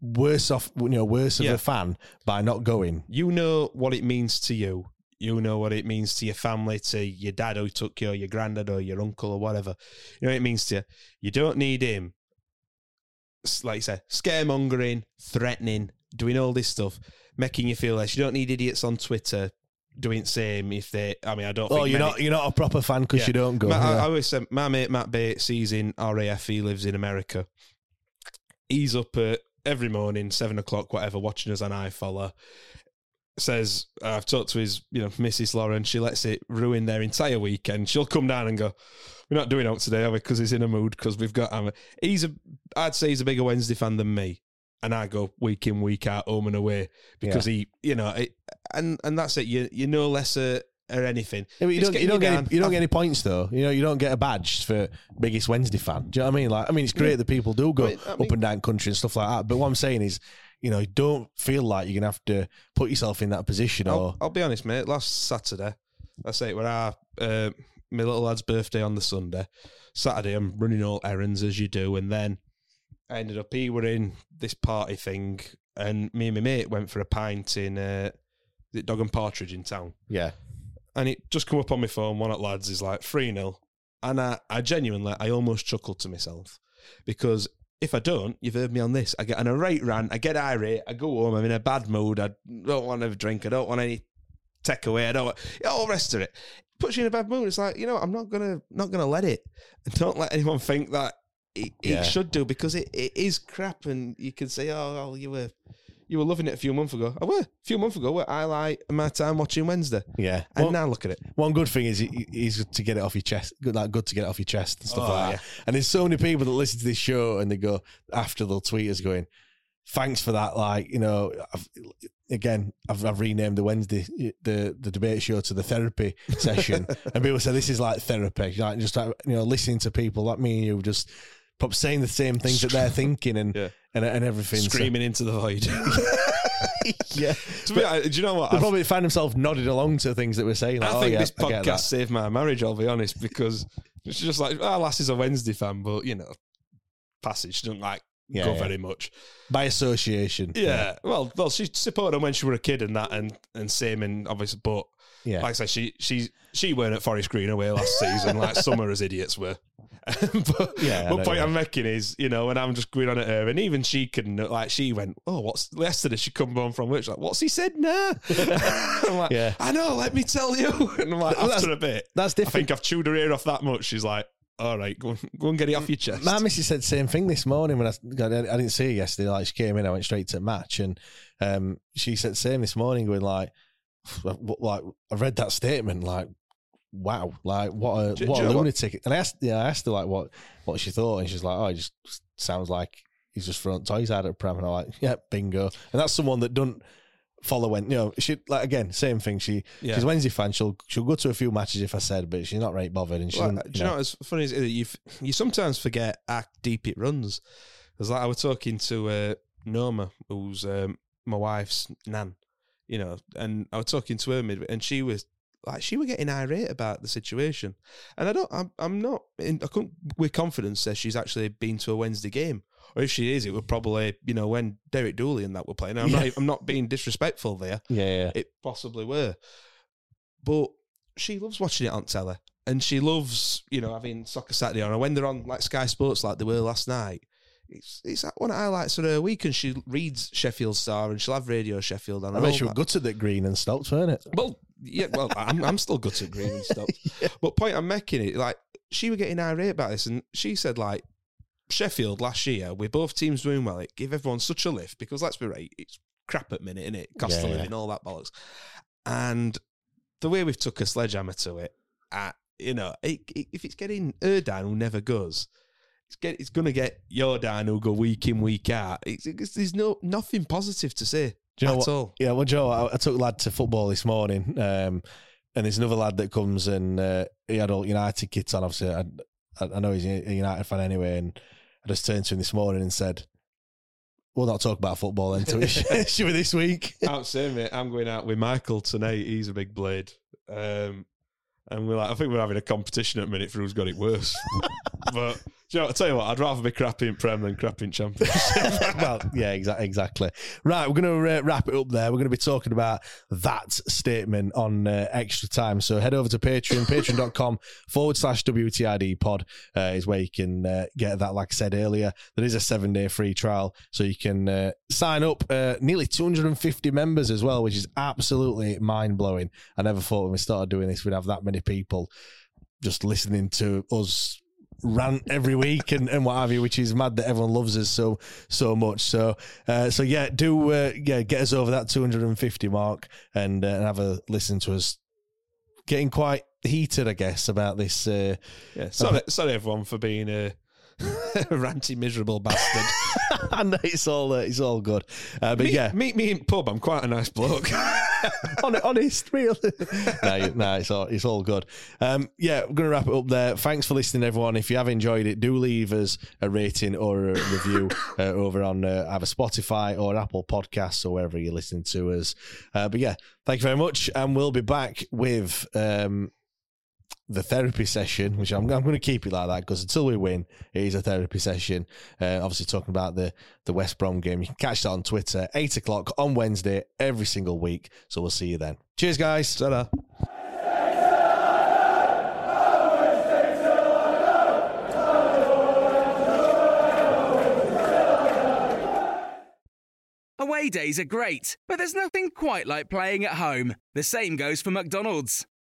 worse off you know worse of a fan by not going.
You know what it means to you. You know what it means to your family, to your dad who took you, or your granddad, or your uncle, or whatever. You know what it means to you. You don't need him, like you said, scaremongering, threatening, doing all this stuff, making you feel less. You don't need idiots on Twitter doing the same if they. I mean, I don't.
Oh,
think
you're
many-
not you're not a proper fan because
Yeah.
you don't go.
Ma- I,
Yeah.
I always say my mate Matt Bates, he's in RAF, he lives in America. He's up at every morning, seven o'clock, whatever, watching us on iFollow. Says I've talked to his, you know, Mrs. Lauren. She lets it ruin their entire weekend. She'll come down and go, "We're not doing out today, are we?" Because he's in a mood because we've got. Um, he's a, I'd say he's a bigger Wednesday fan than me. and I go week in week out home and away because he, you know, it, and and that's it. You you know lesser or anything.
Yeah, you don't, you don't get any, you don't get any points though. You know, you don't get a badge for biggest Wednesday fan. Do you know what I mean? Like, I mean, it's great that people do go
I mean-
up and down country and stuff like that. But what I'm saying is, you know, don't feel like you're gonna have to put yourself in that position. Or
I'll, I'll be honest, mate. Last Saturday, I say it were our uh, my little lad's birthday on the Sunday. Saturday, I'm running all errands as you do, and then I ended up he were in this party thing, and me and my mate went for a pint in uh, Dog and Partridge in town,
yeah,
and it just come up on my phone. One of lads is like three 0 and I, I genuinely, I almost chuckled to myself because if I don't, you've heard me on this. I get on a right rant, I get irate, I go home, I'm in a bad mood, I don't want to drink, I don't want any takeaway, I don't want all the rest of it. Puts you in a bad mood. It's like, you know, I'm not gonna not gonna let it. And don't let anyone think that it,
Yeah.
it should do because it, it is crap and you can say, Oh, well, you were you were loving it a few months ago. I were a few months ago where I like my time watching Wednesday.
yeah.
And
One,
now look at it.
one good thing is he's to get it off your chest. Good, like good to get it off your chest and stuff
Oh,
like that. And there's so many people that listen to this show and they go after they'll tweet us going, "Thanks for that." Like you know, I've, again, I've, I've renamed the Wednesday the the debate show to the therapy session, and people say this is like therapy, like just like you know, listening to people like me and you just. Probably saying the same things that they're thinking and
Yeah.
and, and everything. So-
Screaming into the void.
yeah.
to be do you know what?
They
I've-
probably find himself nodding along to things that we're saying. Like,
I
oh,
think
yeah,
this
I
podcast saved my marriage. I'll be honest, because it's just like, oh, lass is a Wednesday fan, but you know, passage doesn't like
Yeah,
go
yeah.
very much.
by association.
Yeah. Well, well, she supported him when she were a kid and that, and and same, and obviously, but
yeah.
like I said, she she she weren't at Forest Green away last season, like some of us idiots were. but
Yeah,
but point. I'm making is, you know, when I'm just going on at her, and even she can, like, she went, "Oh, what's yesterday?" She come home from work, she's like, "What's he said now?" I'm like,
Yeah.
"I know, let me tell you." And I'm like, after a bit,
That's different.
I think I've chewed her ear off that much. She's like, "All right, go go and get it off your chest."
My missus said the same thing this morning when I, got, I didn't see her yesterday. Like she came in, I went straight to match, and um, she said the same this morning, going like, like I read that statement, like, wow, like what a
Do- do
what
you
a
know what-
lunatic. And I asked, yeah, I asked her like what what she thought, and she's like, oh, it just sounds like he's just throwing toys out at pram, and I'm like, yeah, bingo. And that's someone that don't follow when you know she like again same thing she
Yeah.
she's Wednesday fan she'll she'll go to a few matches if I said but she's not right bothered and she
Well, do you know what's funny is that you you sometimes forget how deep it runs. Because like I was talking to uh, Norma, who's um, my wife's nan, you know, and I was talking to her mid, and she was like, she was getting irate about the situation, and I don't, I'm, I'm not, in, I couldn't with confidence say she's actually been to a Wednesday game, or if she is, it would probably, you know, when Derek Dooley and that were playing. I'm
Yeah.
not, I'm not being disrespectful there
yeah yeah
it possibly were. But she loves watching it on telly. And she loves, you know, having soccer Saturday on. And when they're on like Sky Sports like they were last night, it's it's one of the highlights of her week. And she reads Sheffield Star and she'll have Radio Sheffield on.
I bet she was
that.
gutted at Green and stopped, weren't it?
Well, yeah, well, I'm, I'm still good at green and stuff. But point I'm making it, like, she was getting irate about this. And she said, like, Sheffield last year, with both teams doing well, it gave everyone such a lift because let's be right, it's crap at minute, innit? Cost
Yeah,
of
yeah.
living, all that bollocks. And the way we've took a sledgehammer to it, uh, you know, it, it, if it's getting her down who never goes, it's get it's gonna get your down who go week in week out. It's, it's, there's no nothing positive to say
Do you know
at
what?
all.
Yeah, well, Joe, I, I took lad to football this morning, um, and there's another lad that comes and uh, he had all United kits on. Obviously, I, I know he's a United fan anyway, and I just turned to him this morning and said, "We'll not talk about football until we shoot this week."
out same mate. I'm going out with Michael tonight. He's a big blade. Um, and we're like, I think we're having a competition at the minute for who's got it worse. but you I'll tell you what, I'd rather be crappy in Prem than crappy in Championship.
well, yeah, exactly, exactly. Right, we're going to uh, wrap it up there. We're going to be talking about that statement on uh, extra time. So head over to Patreon, patreon.com forward slash WTID pod uh, is where you can uh, get that. Like I said earlier, there is a seven day free trial. So you can uh, sign up. Uh, nearly 250 members as well, which is absolutely mind blowing. I never thought when we started doing this, we'd have that many people just listening to us rant every week and, and what have you, which is mad that everyone loves us so so much. So uh, so yeah, do uh, yeah get us over that 250 mark and, uh, and have a listen to us getting quite heated, I guess, about this. Uh,
yeah, sorry, sorry everyone for being a ranty, miserable bastard.
and it's all uh, it's all good. Uh, but
meet,
yeah,
meet me in pub. I'm quite a nice bloke.
Hon- honest, real. no, no, it's all it's all good. Um, yeah, we're gonna wrap it up there. Thanks for listening, everyone. If you have enjoyed it, do leave us a rating or a review uh, over on uh, either Spotify or Apple Podcasts or wherever you're listening to us. Uh, but yeah, thank you very much, and we'll be back with. Um, the therapy session, which I'm, I'm going to keep it like that because until we win, it is a therapy session. Uh, obviously, talking about the the West Brom game, you can catch that on Twitter, eight o'clock on Wednesday every single week. So we'll see you then. Cheers, guys.
Ta-da.
Away days are great, but there's nothing quite like playing at home. The same goes for McDonald's.